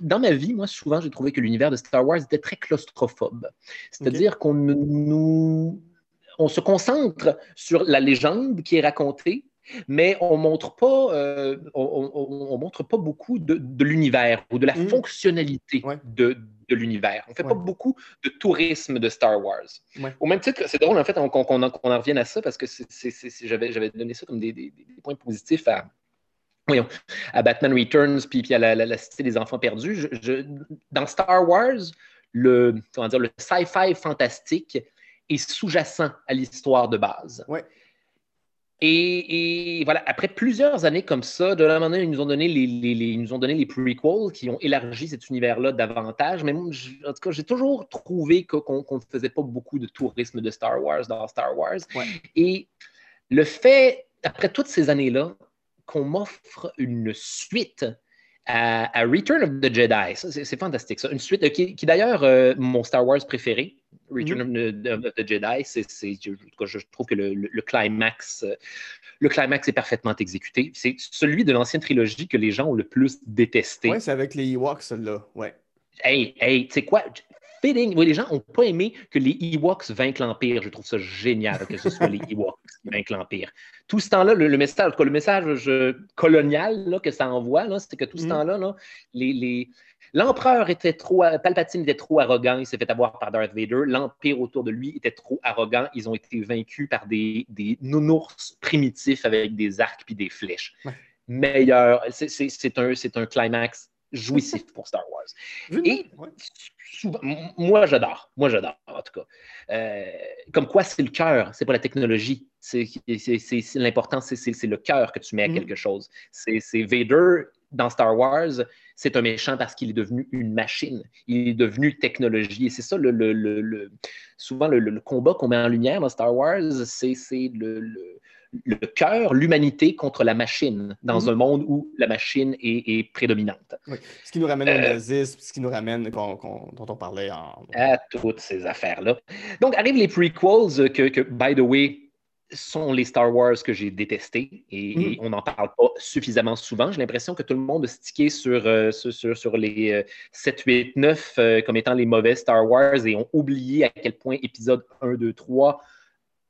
dans ma vie, moi, souvent, j'ai trouvé que l'univers de Star Wars était très claustrophobe. C'est-à-dire qu'on nous. On se concentre sur la légende qui est racontée, mais on montre pas, euh, on, montre pas beaucoup de, l'univers ou de la mm. fonctionnalité de, de l'univers. On ne fait pas beaucoup de tourisme de Star Wars. Au même titre, c'est drôle en fait qu'on en, revienne à ça parce que j'avais donné ça comme des, points positifs à, voyons, à Batman Returns puis, puis à la, Cité des Enfants Perdus. dans Star Wars, le, le sci-fi fantastique est sous-jacent à l'histoire de base. Ouais. Et, voilà, après plusieurs années comme ça, de la manière, ils nous ont donné les, ils nous ont donné les prequels qui ont élargi cet univers-là davantage. Mais en tout cas, j'ai toujours trouvé qu'on ne faisait pas beaucoup de tourisme de Star Wars dans Star Wars. Et le fait, après toutes ces années-là, qu'on m'offre une suite à, Return of the Jedi, c'est fantastique. Ça. Une suite qui, qui d'ailleurs, euh, mon Star Wars préféré. Return mm-hmm. of, the, Jedi, c'est, je, trouve que le, climax, le climax est parfaitement exécuté. C'est celui de l'ancienne trilogie que les gens ont le plus détesté. Oui, c'est avec les Ewoks, là. Ouais. Hey, hey, tu sais quoi? Fitting. Oui, les gens n'ont pas aimé que les Ewoks vainquent l'Empire. Je trouve ça génial que ce soit les Ewoks qui vainquent l'Empire. Tout ce temps-là, le, message, le message colonial là, que ça envoie, c'est que tout ce mm-hmm. temps-là, là, les, les L'empereur était trop, Palpatine était trop arrogant, il s'est fait avoir par Darth Vader. L'empire autour de lui était trop arrogant, ils ont été vaincus par des, des nounours primitifs avec des arcs puis des flèches. Meilleur, c'est un, un climax jouissif pour Star Wars. Et moi j'adore, moi j'adore en tout cas. Euh, comme quoi c'est le cœur, c'est pas la technologie. C'est l'important, c'est le cœur que tu mets à mm-hmm. quelque chose. C'est Vader dans Star Wars, c'est un méchant parce qu'il est devenu une machine. Il est devenu technologie. Et c'est ça, le, souvent, le, combat qu'on met en lumière dans Star Wars, c'est le, cœur, l'humanité contre la machine, dans mhm. un monde où la machine est, prédominante. Ce qui nous ramène au euh, nazisme, ce qui nous ramène, dont on parlait en... À toutes ces affaires-là. Donc, arrivent les prequels que, que by the way, sont les Star Wars que j'ai détestés et, mm. on n'en parle pas suffisamment souvent. J'ai l'impression que tout le monde a stické sur, euh, sur, sur, les 7, 8, 9 comme étant les mauvais Star Wars et ont oublié à quel point épisode 1, 2, 3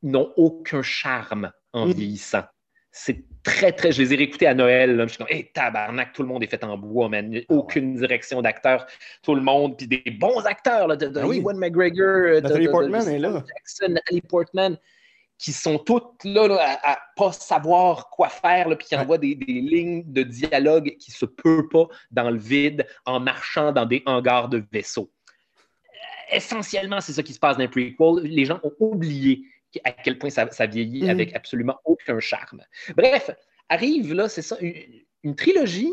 n'ont aucun charme en mm. vieillissant. C'est très, très. Je les ai réécoutés à Noël. Je suis comme, hé, tabarnak, tout le monde est fait en bois, man. Ah aucune direction d'acteur. Tout le monde, puis des bons acteurs, là, de, de ah McGregor, Natalie Portman est là. Jackson, Natalie Portman qui sont toutes là, à, ne pas savoir quoi faire, puis qui envoient des, lignes de dialogue qui se peut pas dans le vide en marchant dans des hangars de vaisseaux. Euh, essentiellement, c'est ça qui se passe dans les prequels. Les gens ont oublié à quel point ça, vieillit mm. avec absolument aucun charme. Bref, arrive là, c'est ça, une, trilogie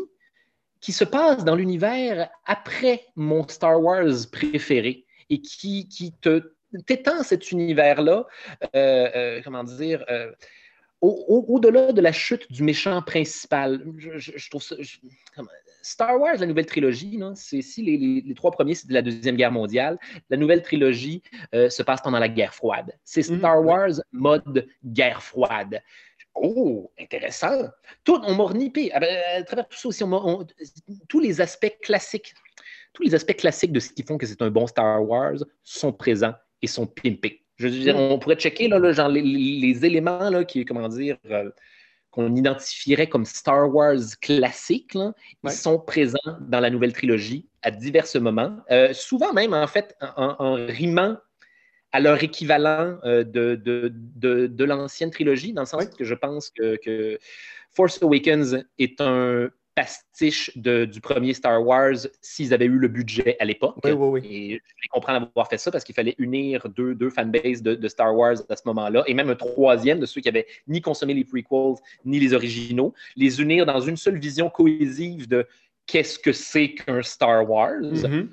qui se passe dans l'univers après mon Star Wars préféré et qui, qui te t'étends cet univers-là, euh, euh, comment dire, euh, au-delà de la chute du méchant principal. Je, trouve ça. Star Wars, la nouvelle trilogie, c'est si les, trois premiers, c'est de la Deuxième Guerre mondiale. La nouvelle trilogie se passe pendant la guerre froide. C'est mmh, Star Wars mode guerre froide. Oh, intéressant. Tout, on m'a renippé. Ah ben, à travers tout ça aussi, tous les aspects classiques, tous les aspects classiques de ce qui font que c'est un bon Star Wars sont présents et sont pimpés. Je veux dire, mm. on pourrait checker là, genre, les, éléments là, qui, comment dire, euh, qu'on identifierait comme Star Wars classiques, ils sont présents dans la nouvelle trilogie à divers moments, euh, souvent même en fait en, rimant à leur équivalent euh, de, de, l'ancienne trilogie, dans le sens que je pense que, que Force Awakens est un pastiche du premier Star Wars s'ils avaient eu le budget à l'époque. Oui, oui, oui. Et je les comprends d'avoir fait ça parce qu'il fallait unir deux, deux fanbases de, de, Star Wars à ce moment-là, et même un troisième de ceux qui avaient ni consommé les prequels ni les originaux, les unir dans une seule vision cohésive de qu'est-ce que c'est qu'un Star Wars. Mm-hmm.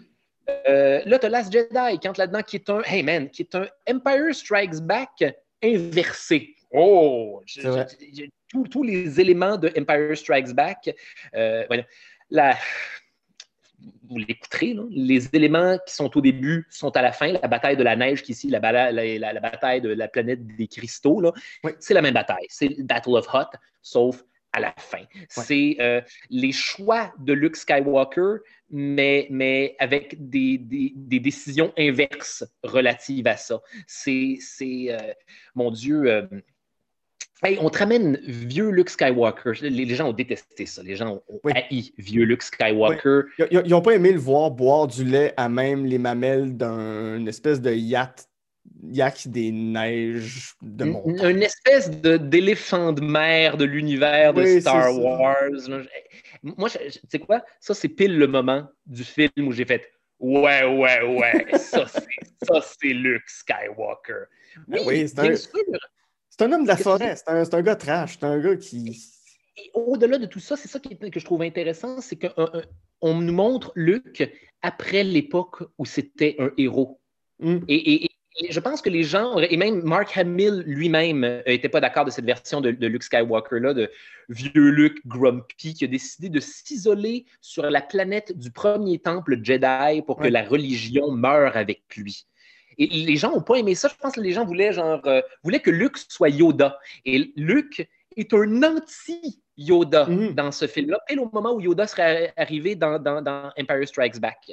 Euh, là, tu as Last Jedi qui entre là-dedans, qui est un, hey man, qui est un Empire Strikes Back inversé. Oh, tous les éléments de Empire Strikes Back. Euh, la, vous l'écouterez, les éléments qui sont au début sont à la fin. La bataille de la neige, qui ici, la, la, bataille de la planète des cristaux, c'est la même bataille. C'est Battle of Hoth, sauf à la fin. C'est euh, les choix de Luke Skywalker, mais, mais avec des, des, décisions inverses relatives à ça. C'est, euh, mon Dieu, Hey, on te ramène vieux Luke Skywalker. Les, gens ont détesté ça. Les gens ont haï vieux Luke Skywalker. Ils n'ont pas aimé le voir boire du lait à même les mamelles d'une espèce de yacht yak des neiges de montagne. Une espèce d'éléphant de, mer de l'univers de Star Wars. Moi, tu sais quoi? Ça, c'est pile le moment du film où j'ai fait Ouais, ouais, ouais, ça, c'est Luke Skywalker. Oui, c'est un... C'est un homme de la forêt, c'est un, un, gars trash, c'est un gars qui. Au-delà de tout ça, c'est ça qui, que je trouve intéressant, c'est qu'on nous montre Luc après l'époque où c'était un héros. Mm. Et, je pense que les gens, et même Mark Hamill lui-même n'était pas d'accord de cette version de, Luke Skywalker-là, de vieux Luke grumpy, qui a décidé de s'isoler sur la planète du premier temple Jedi pour que la religion meure avec lui. Et les gens n'ont pas aimé ça. Je pense que les gens voulaient, genre, euh, voulaient que Luke soit Yoda. Et Luke est un anti-Yoda mhm. dans ce film-là, et au moment où Yoda serait arrivé dans, Empire Strikes Back.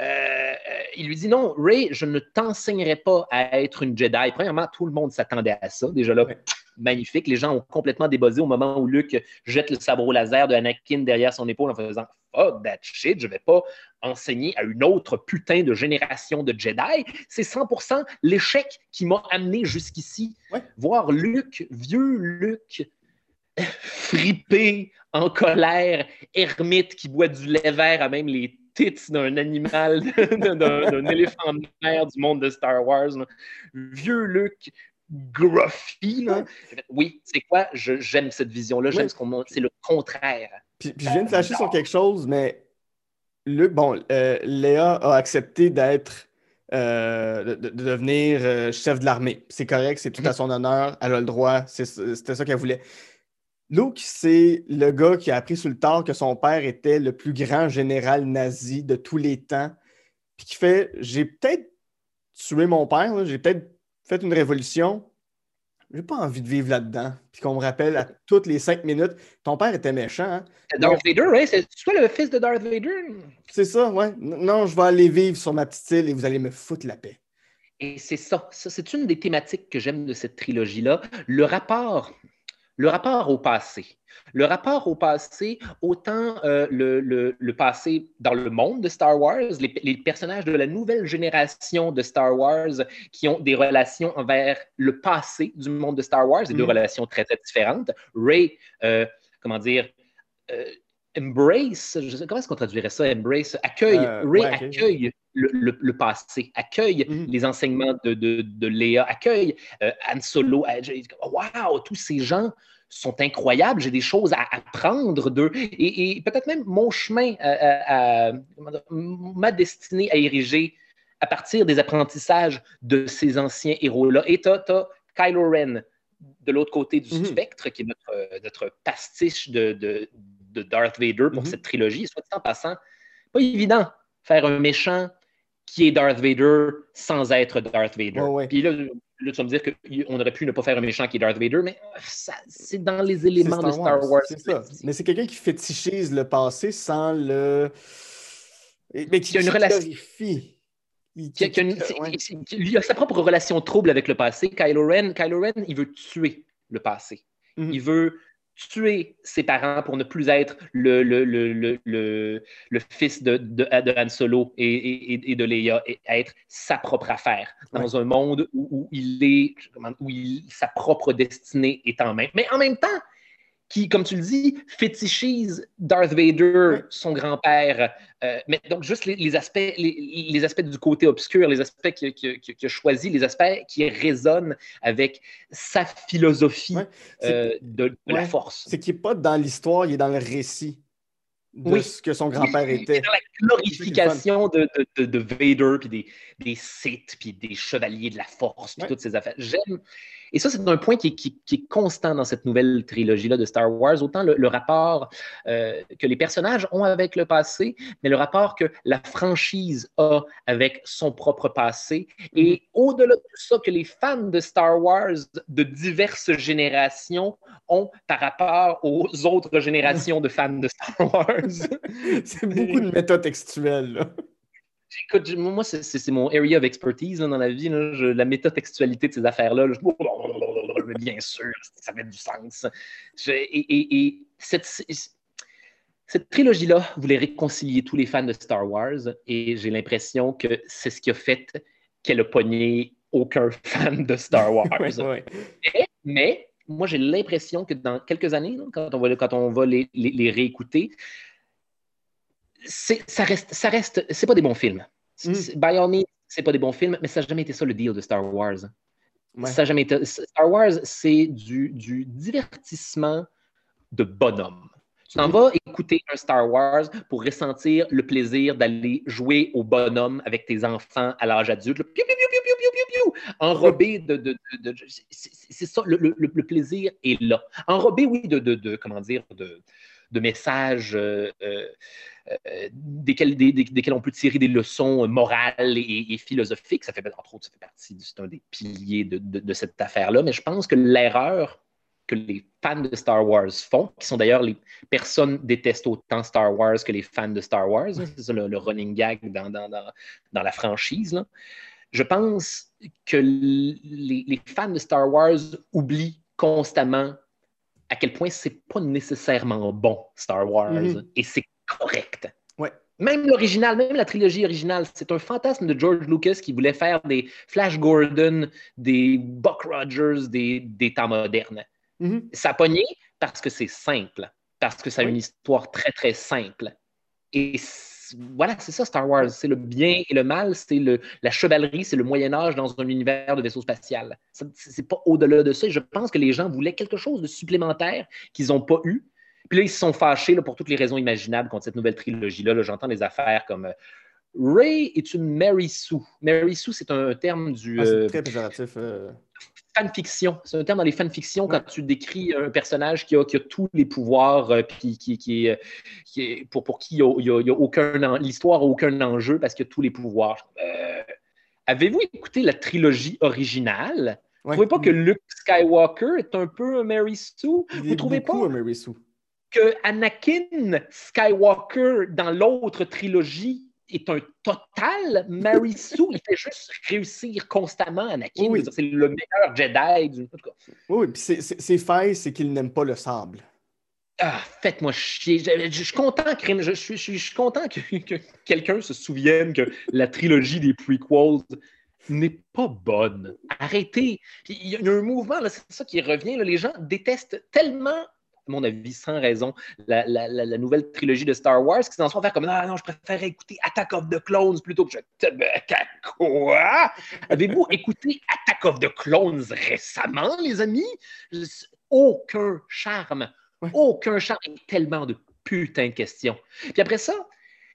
Euh, euh, il lui dit non, Ray, je ne t'enseignerai pas à être une Jedi. Premièrement, tout le monde s'attendait à ça. Déjà là, magnifique. Les gens ont complètement débossé au moment où Luke jette le sabre au laser de Anakin derrière son épaule en faisant fuck that shit, je vais pas enseigner à une autre putain de génération de Jedi. C'est 100% l'échec qui m'a amené jusqu'ici. Voir Luke, vieux Luke, fripé, en colère, ermite qui boit du lait vert à même les tits d'un animal, d'un éléphant de mer du monde de Star Wars. Vieux Luke, gruffy. Oui, c'est quoi? J'aime cette vision-là. J'aime ce qu'on C'est le contraire. Puis, je viens de flasher sur quelque chose, mais Luc, bon, euh, Léa a accepté d'être, euh, de, devenir euh, chef de l'armée. C'est correct, c'est tout à son honneur, elle a le droit, c'était ça qu'elle voulait. Luke, c'est le gars qui a appris sur le tard que son père était le plus grand général nazi de tous les temps, puis qui fait J'ai peut-être tué mon père, j'ai peut-être fait une révolution, j'ai pas envie de vivre là-dedans. Puis qu'on me rappelle à toutes les cinq minutes, ton père était méchant. Hein? Darth Vader, oui. C'est toi le fils de Darth Vader? C'est ça, ouais. Non, je vais aller vivre sur ma petite île et vous allez me foutre la paix. Et c'est ça. ça c'est une des thématiques que j'aime de cette trilogie-là. Le rapport, le rapport au passé. Le rapport au passé, autant euh, le, passé dans le monde de Star Wars, les, personnages de la nouvelle génération de Star Wars qui ont des relations envers le passé du monde de Star Wars, et deux mhm. relations très, très différentes. Ray, euh, comment dire, euh, embrace, comment est-ce qu'on traduirait ça, embrace, accueille, Ray accueille le, passé, accueille mhm. les enseignements de, de, Léa, accueille Han Solo, wow, tous ces gens sont incroyables, j'ai des choses à apprendre d'eux et, peut-être même mon chemin, à, ma destinée à ériger à partir des apprentissages de ces anciens héros-là. Et tu as, Kylo Ren de l'autre côté du mhm. spectre, qui est notre, notre pastiche de, de, Darth Vader pour mhm. cette trilogie. Soit en passant, pas évident faire un méchant qui est Darth Vader sans être Darth Vader. Puis là, Là, tu vas me dire qu'on aurait pu ne pas faire un méchant qui est Darth Vader, mais euh, c'est dans les éléments de Star Wars. Mais c'est quelqu'un qui fétichise le passé sans le. Mais qui, a une relation. Qui, a sa propre relation trouble avec le passé. Kylo Ren, Kylo Ren il veut tuer le passé. Mhm. Il veut tuer ses parents pour ne plus être le, le, le, le, le fils de, de, de, Han Solo et, et, et, de Leia, et être sa propre affaire dans un monde où, où, il est, où il, sa propre destinée est en main. Mais en même temps, qui, comme tu le dis, fétichise Darth Vader, son grand-père. Euh, mais donc, juste les, les aspects, les, les, aspects du côté obscur, les aspects qu'il qu qu a choisi, les aspects qui résonnent avec sa philosophie ouais, euh, de, de ouais. la force. C'est qu'il n'est pas dans l'histoire, il est dans le récit de oui. ce que son grand-père était. Dans la glorification de, de, de, Vader, puis des, des Sith, puis des chevaliers de la force, puis ouais. toutes ces affaires. J'aime. Et ça, c'est un point qui est, qui, qui est, constant dans cette nouvelle trilogie-là de Star Wars. Autant le, le rapport euh, que les personnages ont avec le passé, mais le rapport que la franchise a avec son propre passé. Et mm-hmm. au-delà de ça, que les fans de Star Wars de diverses générations ont par rapport aux autres générations de fans de Star Wars. c'est beaucoup de métatextuels, là. Écoute, moi, c'est mon area of expertise là, dans la vie. Là, je, la métatextualité de ces affaires-là. Je... Bien sûr, ça fait du sens. Je, et, et, et cette, cette trilogie-là voulait réconcilier tous les fans de Star Wars et j'ai l'impression que c'est ce qui a fait qu'elle a pogné aucun fan de Star Wars. ouais, ouais. Mais, mais, moi, j'ai l'impression que dans quelques années, quand on va, quand on va les, les, les réécouter, ça reste, ça reste, c'est pas des bons films. Mm. By all means, c'est pas des bons films, mais ça n'a jamais été ça le deal de Star Wars. Ouais. Ça jamais été... Star Wars, c'est du, du, divertissement de bonhomme. Tu t'en vas écouter un Star Wars pour ressentir le plaisir d'aller jouer au bonhomme avec tes enfants à l'âge adulte. Piou, piou, piou, enrobé de. de, de, de c'est ça, le, le, le, plaisir est là. Enrobé, oui, de, de, comment dire, de, de messages euh, euh, desquels, des, desquels, on peut tirer des leçons morales et, philosophiques. Ça fait, entre autres, ça fait partie, c'est un des piliers de, cette affaire-là. Mais je pense que l'erreur que les fans de Star Wars font, qui sont d'ailleurs les personnes détestent autant Star Wars que les fans de Star Wars. C'est ça le, running gag dans, la franchise. Là. Je pense que les, fans de Star Wars oublient constamment à quel point c'est pas nécessairement bon, Star Wars, mm -hmm. et c'est correct. Ouais. Même l'original, même la trilogie originale, c'est un fantasme de George Lucas qui voulait faire des Flash Gordon, des Buck Rogers, des, des temps modernes. Mm -hmm. Ça a pogné parce que c'est simple, parce que ça a oui. une histoire très, très simple. Et voilà, c'est ça Star Wars. C'est le bien et le mal, c'est la chevalerie, c'est le Moyen Âge dans un univers de vaisseau spatial. C'est pas au-delà de ça. Et je pense que les gens voulaient quelque chose de supplémentaire qu'ils n'ont pas eu. Puis là, ils se sont fâchés là, pour toutes les raisons imaginables contre cette nouvelle trilogie-là. -là, J'entends des affaires comme euh, Ray est une Mary Sue. Mary Sue, c'est un terme du. Ah, c'est très péjoratif. Euh fanfiction. C'est un terme dans les fanfictions quand tu décris un personnage qui a, qui a tous les pouvoirs, euh, puis qui, qui, est, qui est, pour, pour qui il y a, y a aucun l'histoire n'a aucun enjeu parce qu'il a tous les pouvoirs. Euh, Avez-vous écouté la trilogie originale? Vous ne trouvez pas que Luke Skywalker est un peu un Mary Sue? Vous trouvez pas Mary Sue. que Anakin Skywalker dans l'autre trilogie est un total Mary Sue. Il fait juste réussir constamment Anakin. Oui. C'est le meilleur Jedi du. Oui, puis ses failles, c'est qu'il n'aime pas le sable. Ah, faites-moi chier. Je, suis content, je, je, suis, je suis content que, que quelqu'un se souvienne que la trilogie des prequels n'est pas bonne. Arrêtez. Il y a un mouvement, c'est ça qui revient. Là, les gens détestent tellement mon avis, sans raison, la, la, la, la nouvelle trilogie de Star Wars, qui s'en sont faire comme ah, non, je préfère écouter Attack of the Clones plutôt que je. Quoi? Avez-vous écouté Attack of the Clones récemment, les amis? Aucun charme. Ouais. Aucun charme. Tellement de putain de questions. Puis après ça,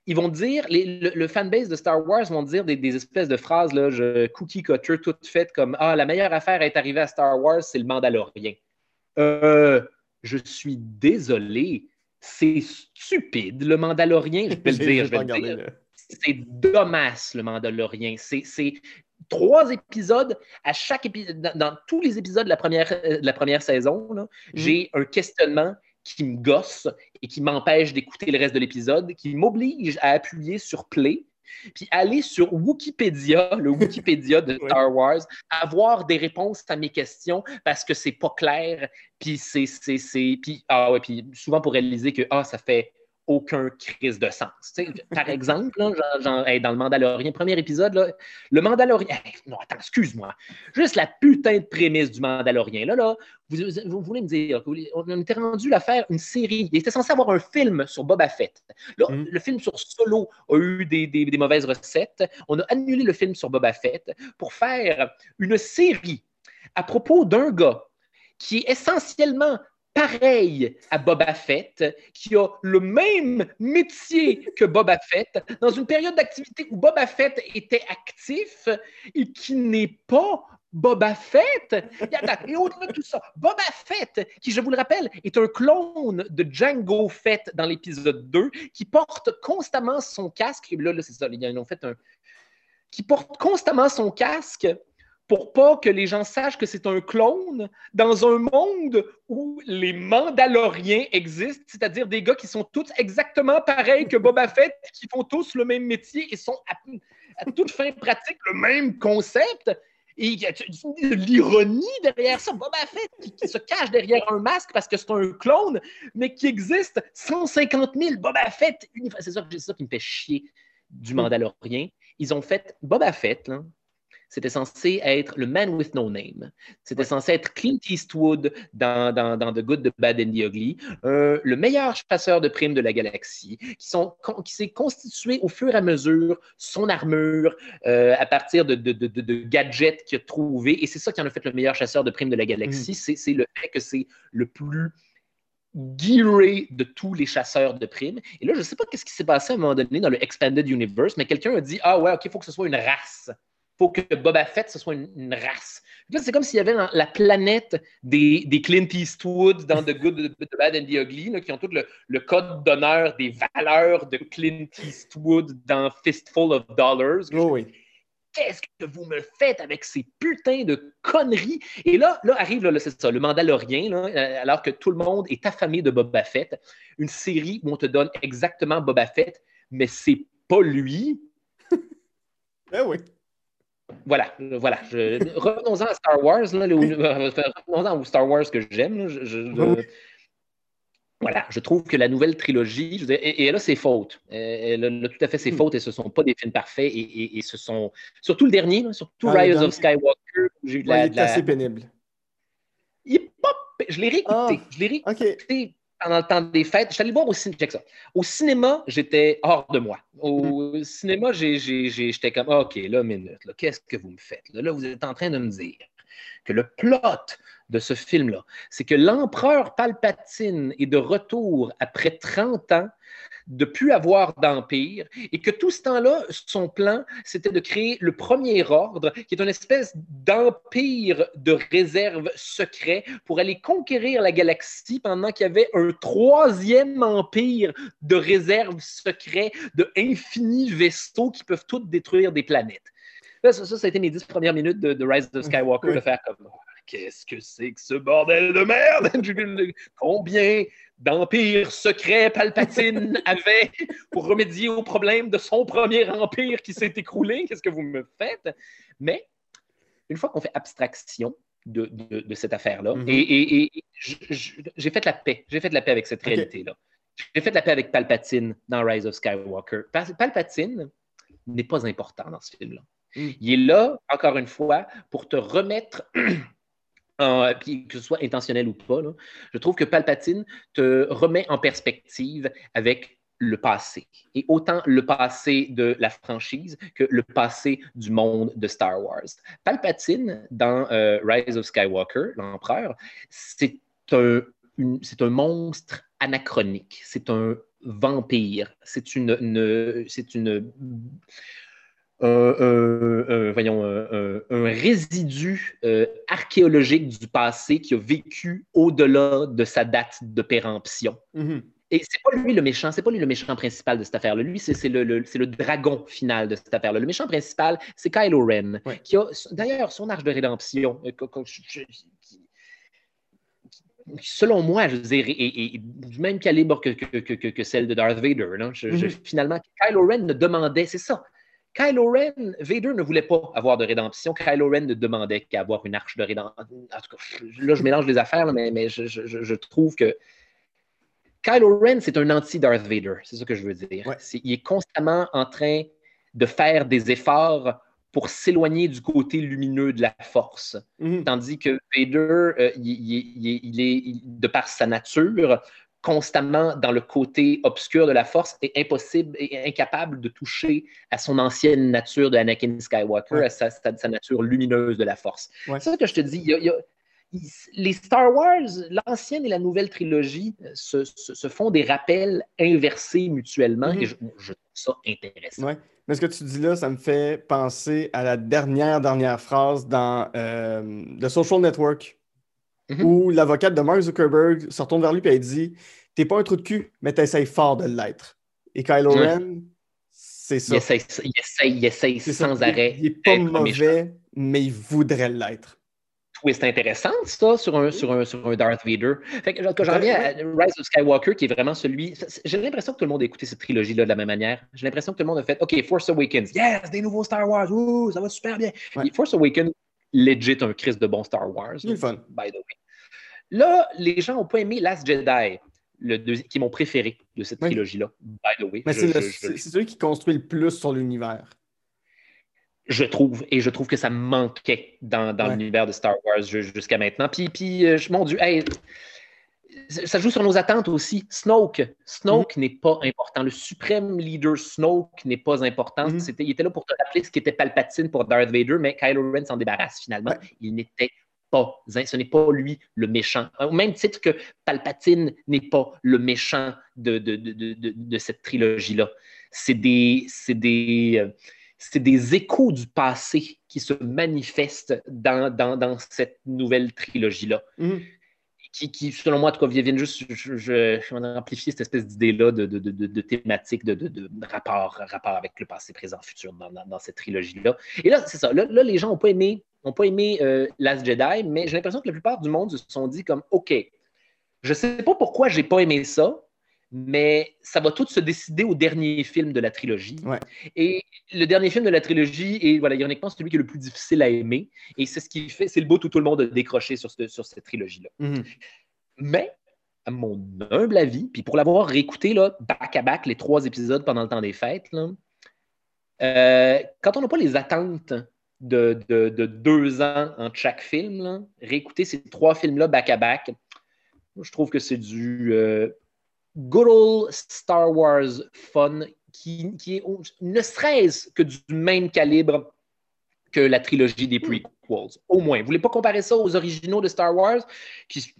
ils vont dire, les, le, le, fanbase de Star Wars vont dire des, des espèces de phrases, là, je, cookie cutter, toutes faites comme Ah, la meilleure affaire à être arrivée à Star Wars, c'est le Mandalorien. Euh, je suis désolé, c'est stupide, le Mandalorien, je peux le dire. Je vais le dire. C'est dommage, le Mandalorien. C'est trois épisodes. À chaque épisode, dans, dans, tous les épisodes de la première, euh, de la première saison, mm. j'ai un questionnement qui me gosse et qui m'empêche d'écouter le reste de l'épisode, qui m'oblige à appuyer sur play puis aller sur Wikipédia, le Wikipédia de Star Wars, avoir des réponses à mes questions parce que c'est pas clair, puis c'est, c'est, c'est, puis, ah ouais, puis souvent pour réaliser que, ah, ça fait aucun crise de sens. par exemple, dans le Mandalorian, premier épisode, le Mandalorian. non, attends, excuse-moi. Juste la putain de prémisse du Mandalorian. Là, là, vous, voulez me dire qu'on était rendu à faire une série. Il était censé avoir un film sur Boba Fett. Mm. Le film sur Solo a eu des, des mauvaises recettes. On a annulé le film sur Boba Fett pour faire une série à propos d'un gars qui est essentiellement pareil à Boba Fett, qui a le même métier que Boba Fett, dans une période d'activité où Boba Fett était actif et qui n'est pas Boba Fett. Et au-delà de tout ça, Boba Fett, qui, je vous le rappelle, est un clone de Django Fett dans l'épisode 2, qui porte constamment son casque. Là, là c'est ça, ils ont fait un. Qui porte constamment son casque pour pas que les gens sachent que c'est un clone dans un monde où les Mandaloriens existent, c'est-à-dire des gars qui sont tous exactement pareils que Boba Fett, qui font tous le même métier et sont à, toute fin pratique le même concept. Et il y a l'ironie derrière ça. Boba Fett qui, se cache derrière un masque parce que c'est un clone, mais qui existe 150 000. Boba Fett, c'est ça, ça qui me fait chier du Mandalorien. Ils ont fait Boba Fett, là, c'était censé être le Man with No Name. C'était censé être Clint Eastwood dans, dans, The Good, The Bad and The Ugly, euh, le meilleur chasseur de primes de la galaxie, qui, sont, qui s'est constitué au fur et à mesure son armure euh, à partir de, de, de, gadgets qu'il a trouvés. Et c'est ça qui en a fait le meilleur chasseur de primes de la galaxie. Mm. C'est le fait que c'est le plus gearé de tous les chasseurs de primes. Et là, je ne sais pas ce qui s'est passé à un moment donné dans le Expanded Universe, mais quelqu'un a dit Ah ouais, OK, il faut que ce soit une race faut que Boba Fett, ce soit une, race. C'est comme s'il y avait la planète des, des, Clint Eastwood dans The Good, The Bad and The Ugly, qui ont tout le, code d'honneur des valeurs de Clint Eastwood dans Fistful of Dollars. Oh Qu'est-ce que vous me faites avec ces putains de conneries? Et là, là arrive, là, c'est ça, le Mandalorien, là, euh, alors que tout le monde est affamé de Boba Fett. Une série où on te donne exactement Boba Fett, mais c'est pas lui. eh oui. Voilà, voilà. Revenons-en à Star Wars, là, revenons-en au Star Wars que j'aime. voilà, je trouve que la nouvelle trilogie, et, là, c'est faute. Elle a tout à fait ses hmm. fautes et ce ne sont pas des films parfaits. Et, ce sont. Surtout le dernier, surtout ah, Rise of Skywalker. J'ai eu de la, il est assez pénible. Il est pas... Je l'ai réécouté. Ah, je l'ai réécouté pendant le temps des fêtes. Je suis allé voir au cinéma. ça. Au cinéma, j'étais hors de moi. Au mm-hmm. cinéma, j'étais comme OK, là, minute, qu'est-ce que vous me faites? Là, vous êtes en train de me dire que le plot de ce film-là, c'est que l'empereur Palpatine est de retour après 30 ans de plus avoir d'empire et que tout ce temps-là, son plan, c'était de créer le premier ordre, qui est une espèce d'empire de réserve secret pour aller conquérir la galaxie pendant qu'il y avait un troisième empire de réserve secret de infinis vaisseaux qui peuvent tous détruire des planètes. ça, ça, a été mes dix premières minutes de, Rise of Skywalker, de faire comme qu'est-ce que c'est que ce bordel de merde? Combien d'empires secrets Palpatine avait pour remédier aux problèmes de son premier empire qui s'est écroulé? Qu'est-ce que vous me faites? Mais une fois qu'on fait abstraction de, cette affaire-là, mm-hmm. et, j'ai fait la paix, j'ai fait la paix avec cette réalité-là. J'ai fait la paix avec Palpatine dans Rise of Skywalker. Palpatine n'est pas important dans ce film-là. Mm. Il est là, encore une fois, pour te remettre que ce soit intentionnel ou pas, je trouve que Palpatine te remet en perspective avec le passé. Et autant le passé de la franchise que le passé du monde de Star Wars. Palpatine, dans euh, Rise of Skywalker, l'empereur, c'est un, monstre anachronique. C'est un vampire. C'est une un, voyons, un, résidu euh, archéologique du passé qui a vécu au-delà de sa date de péremption. Mm-hmm. Et c'est pas lui le méchant, c'est pas lui le méchant principal de cette affaire-là. Lui, c'est le, le, dragon final de cette affaire-là. Le méchant principal, c'est Kylo Ren, qui a d'ailleurs son arche de rédemption, euh, selon moi, je veux dire, est, du même calibre que, que, que, celle de Darth Vader. Mm-hmm. Finalement, Kylo Ren ne demandait, c'est ça, Kylo Ren, Vader ne voulait pas avoir de rédemption. Kylo Ren ne demandait qu'à avoir une arche de rédemption. En tout cas, là, je mélange les affaires, mais, mais je, je, je, trouve que Kylo Ren, c'est un anti-Darth Vader. C'est ça que je veux dire. il est constamment en train de faire des efforts pour s'éloigner du côté lumineux de la force. Mhm. Tandis que Vader, euh, il, est, de par sa nature, constamment dans le côté obscur de la force et impossible et incapable de toucher à son ancienne nature de Anakin Skywalker, à sa, nature lumineuse de la force. C'est ça que je te dis. les Star Wars, l'ancienne et la nouvelle trilogie, euh, se, font des rappels inversés mutuellement mhm. et je, je, trouve ça intéressant. Mais ce que tu dis là, ça me fait penser à la dernière, dernière phrase dans euh, The Social Network, mhm. où l'avocate de Mark Zuckerberg se retourne vers lui et elle dit T'es pas un trou de cul, mais t'essayes fort de l'être. Et Kylo Ren, c'est ça. Il essaye, il essaye, sans arrêt. Il est pas mauvais, mais il voudrait l'être twist intéressante, ça, sur un, sur un, sur un Darth Vader. Fait que, quand j'en reviens à Rise of Skywalker, qui est vraiment celui. J'ai l'impression que tout le monde a écouté cette trilogie-là de la même manière. J'ai l'impression que tout le monde a fait OK, Force Awakens, yes, des nouveaux Star Wars, ouh, ça va super bien. Force Awakens, legit un Christ de bon Star Wars. C'est fun. By the way. Là, les gens n'ont pas aimé Last Jedi. Le qui est mon préféré de cette trilogie-là, by the way. Mais c'est celui qui construit le plus sur l'univers je trouve, et je trouve que ça manquait dans, l'univers de Star Wars jusqu'à maintenant. Puis, puis euh, mon Dieu, ça joue sur nos attentes aussi. Snoke, Snoke mm-hmm. n'est pas important. Le suprême leader Snoke n'est pas important. Mm-hmm. il était là pour te rappeler ce qu'était Palpatine pour Darth Vader, mais Kylo Ren s'en débarrasse finalement. Il n'était pas, ce n'est pas lui le méchant. Au même titre que Palpatine n'est pas le méchant de, de, cette trilogie-là. C'est des, des, euh, c'est des échos du passé qui se manifestent dans, cette nouvelle trilogie-là. Mhm. Qui, selon moi, en tout cas, viennent juste je, je, amplifier cette espèce d'idée-là de, de, thématique, de, rapport, rapport avec le passé, présent, futur dans, cette trilogie-là. Et là, c'est ça. Là, les gens n'ont pas aimé, ont pas aimé euh, Last Jedi, mais j'ai l'impression que la plupart du monde se sont dit comme OK, je ne sais pas pourquoi j'ai pas aimé ça, mais ça va tout se décider au dernier film de la trilogie. Et le dernier film de la trilogie est voilà, ironiquement celui qui est le plus difficile à aimer. Et c'est ce qui fait, c'est le beau où tout le monde a décroché sur, sur cette trilogie-là. Mhm. Mais, à mon humble avis, puis pour l'avoir réécouté là, back à back les trois épisodes pendant le temps des fêtes, euh, quand on n'a pas les attentes de, deux ans entre chaque film, réécouter ces trois films-là back à back, je trouve que c'est du. Euh, good old Star Wars fun qui, est ne serait-ce que du même calibre que la trilogie des prequels, au moins. Vous ne voulez pas comparer ça aux originaux de Star Wars, qui,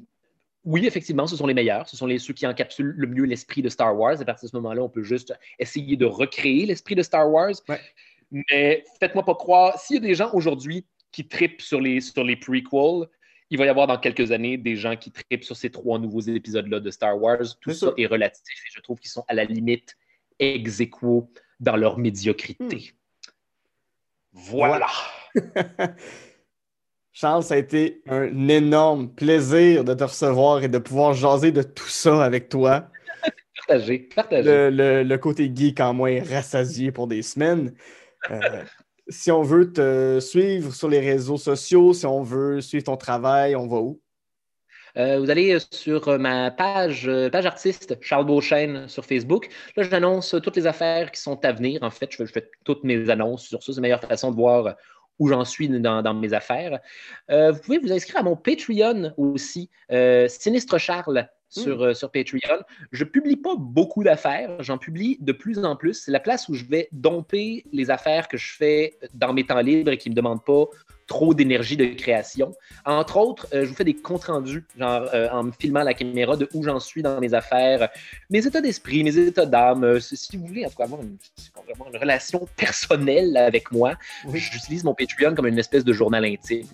oui, effectivement, ce sont les meilleurs, ce sont les, ceux qui encapsulent le mieux l'esprit de Star Wars. À partir de ce moment-là, on peut juste essayer de recréer l'esprit de Star Wars. Mais faites-moi pas croire, s'il y a des gens aujourd'hui qui tripent sur les, sur les prequels, il va y avoir dans quelques années des gens qui tripent sur ces trois nouveaux épisodes-là de Star Wars. Tout ça, est relatif et je trouve qu'ils sont à la limite ex aequo dans leur médiocrité. Hmm. Voilà. Charles, ça a été un énorme plaisir de te recevoir et de pouvoir jaser de tout ça avec toi. Partagez, partagez. Le, le, côté geek en moins rassasié pour des semaines. Euh, si on veut te suivre sur les réseaux sociaux, si on veut suivre ton travail, on va où? Euh, vous allez sur ma page, euh, page artiste, Charles Beauchesne, sur Facebook. Là, j'annonce toutes les affaires qui sont à venir. En fait, je fais, toutes mes annonces sur ça. C'est la meilleure façon de voir où j'en suis dans, mes affaires. Euh, vous pouvez vous inscrire à mon Patreon aussi, Sinistre Charles. Sur, hmm. sur, Patreon. Je ne publie pas beaucoup d'affaires, j'en publie de plus en plus. C'est la place où je vais domper les affaires que je fais dans mes temps libres et qui ne me demandent pas trop d'énergie de création. Entre autres, euh, je vous fais des comptes rendus, genre euh, en me filmant la caméra de où j'en suis dans mes affaires, mes états d'esprit, mes états d'âme. Euh, si vous voulez en tout cas avoir une, une relation personnelle avec moi, j'utilise mon Patreon comme une espèce de journal intime.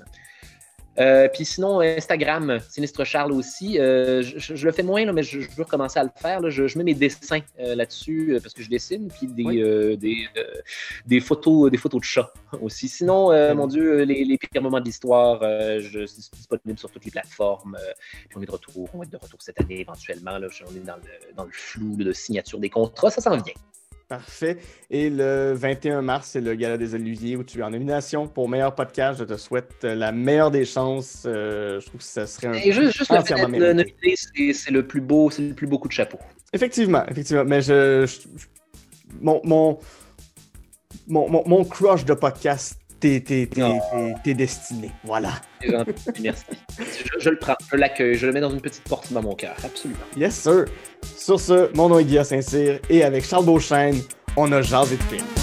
Euh, puis sinon, Instagram, Sinistre Charles aussi. Euh, je, le fais moins, mais je, veux recommencer à le faire. Je, mets mes dessins euh, là-dessus parce que je dessine, puis des, des, photos, des photos de chats aussi. Sinon, mon Dieu, les, pires moments de l'histoire, je suis disponible sur toutes les plateformes. puis on est de retour, on va être de retour cette année éventuellement. Là, on est dans le, dans le flou de signature des contrats, ça s'en vient. Parfait. Et le 21 mars, c'est le Gala des Oliviers où tu es en nomination pour meilleur podcast. Je te souhaite la meilleure des chances. Euh, je trouve que ça serait un. Et juste, juste le nominé, c'est le plus beau, c'est le plus beau coup de chapeau. Effectivement, effectivement. Mais je, mon, mon, mon, mon, crush de podcast t'es destiné. Voilà. Merci. Je, le prends, je l'accueille, je le mets dans une petite porte dans mon cœur. Absolument. Yes, sir. Sur ce, mon nom est Guillaume Saint-Cyr et avec Charles Beauchesne, on a jasé de film.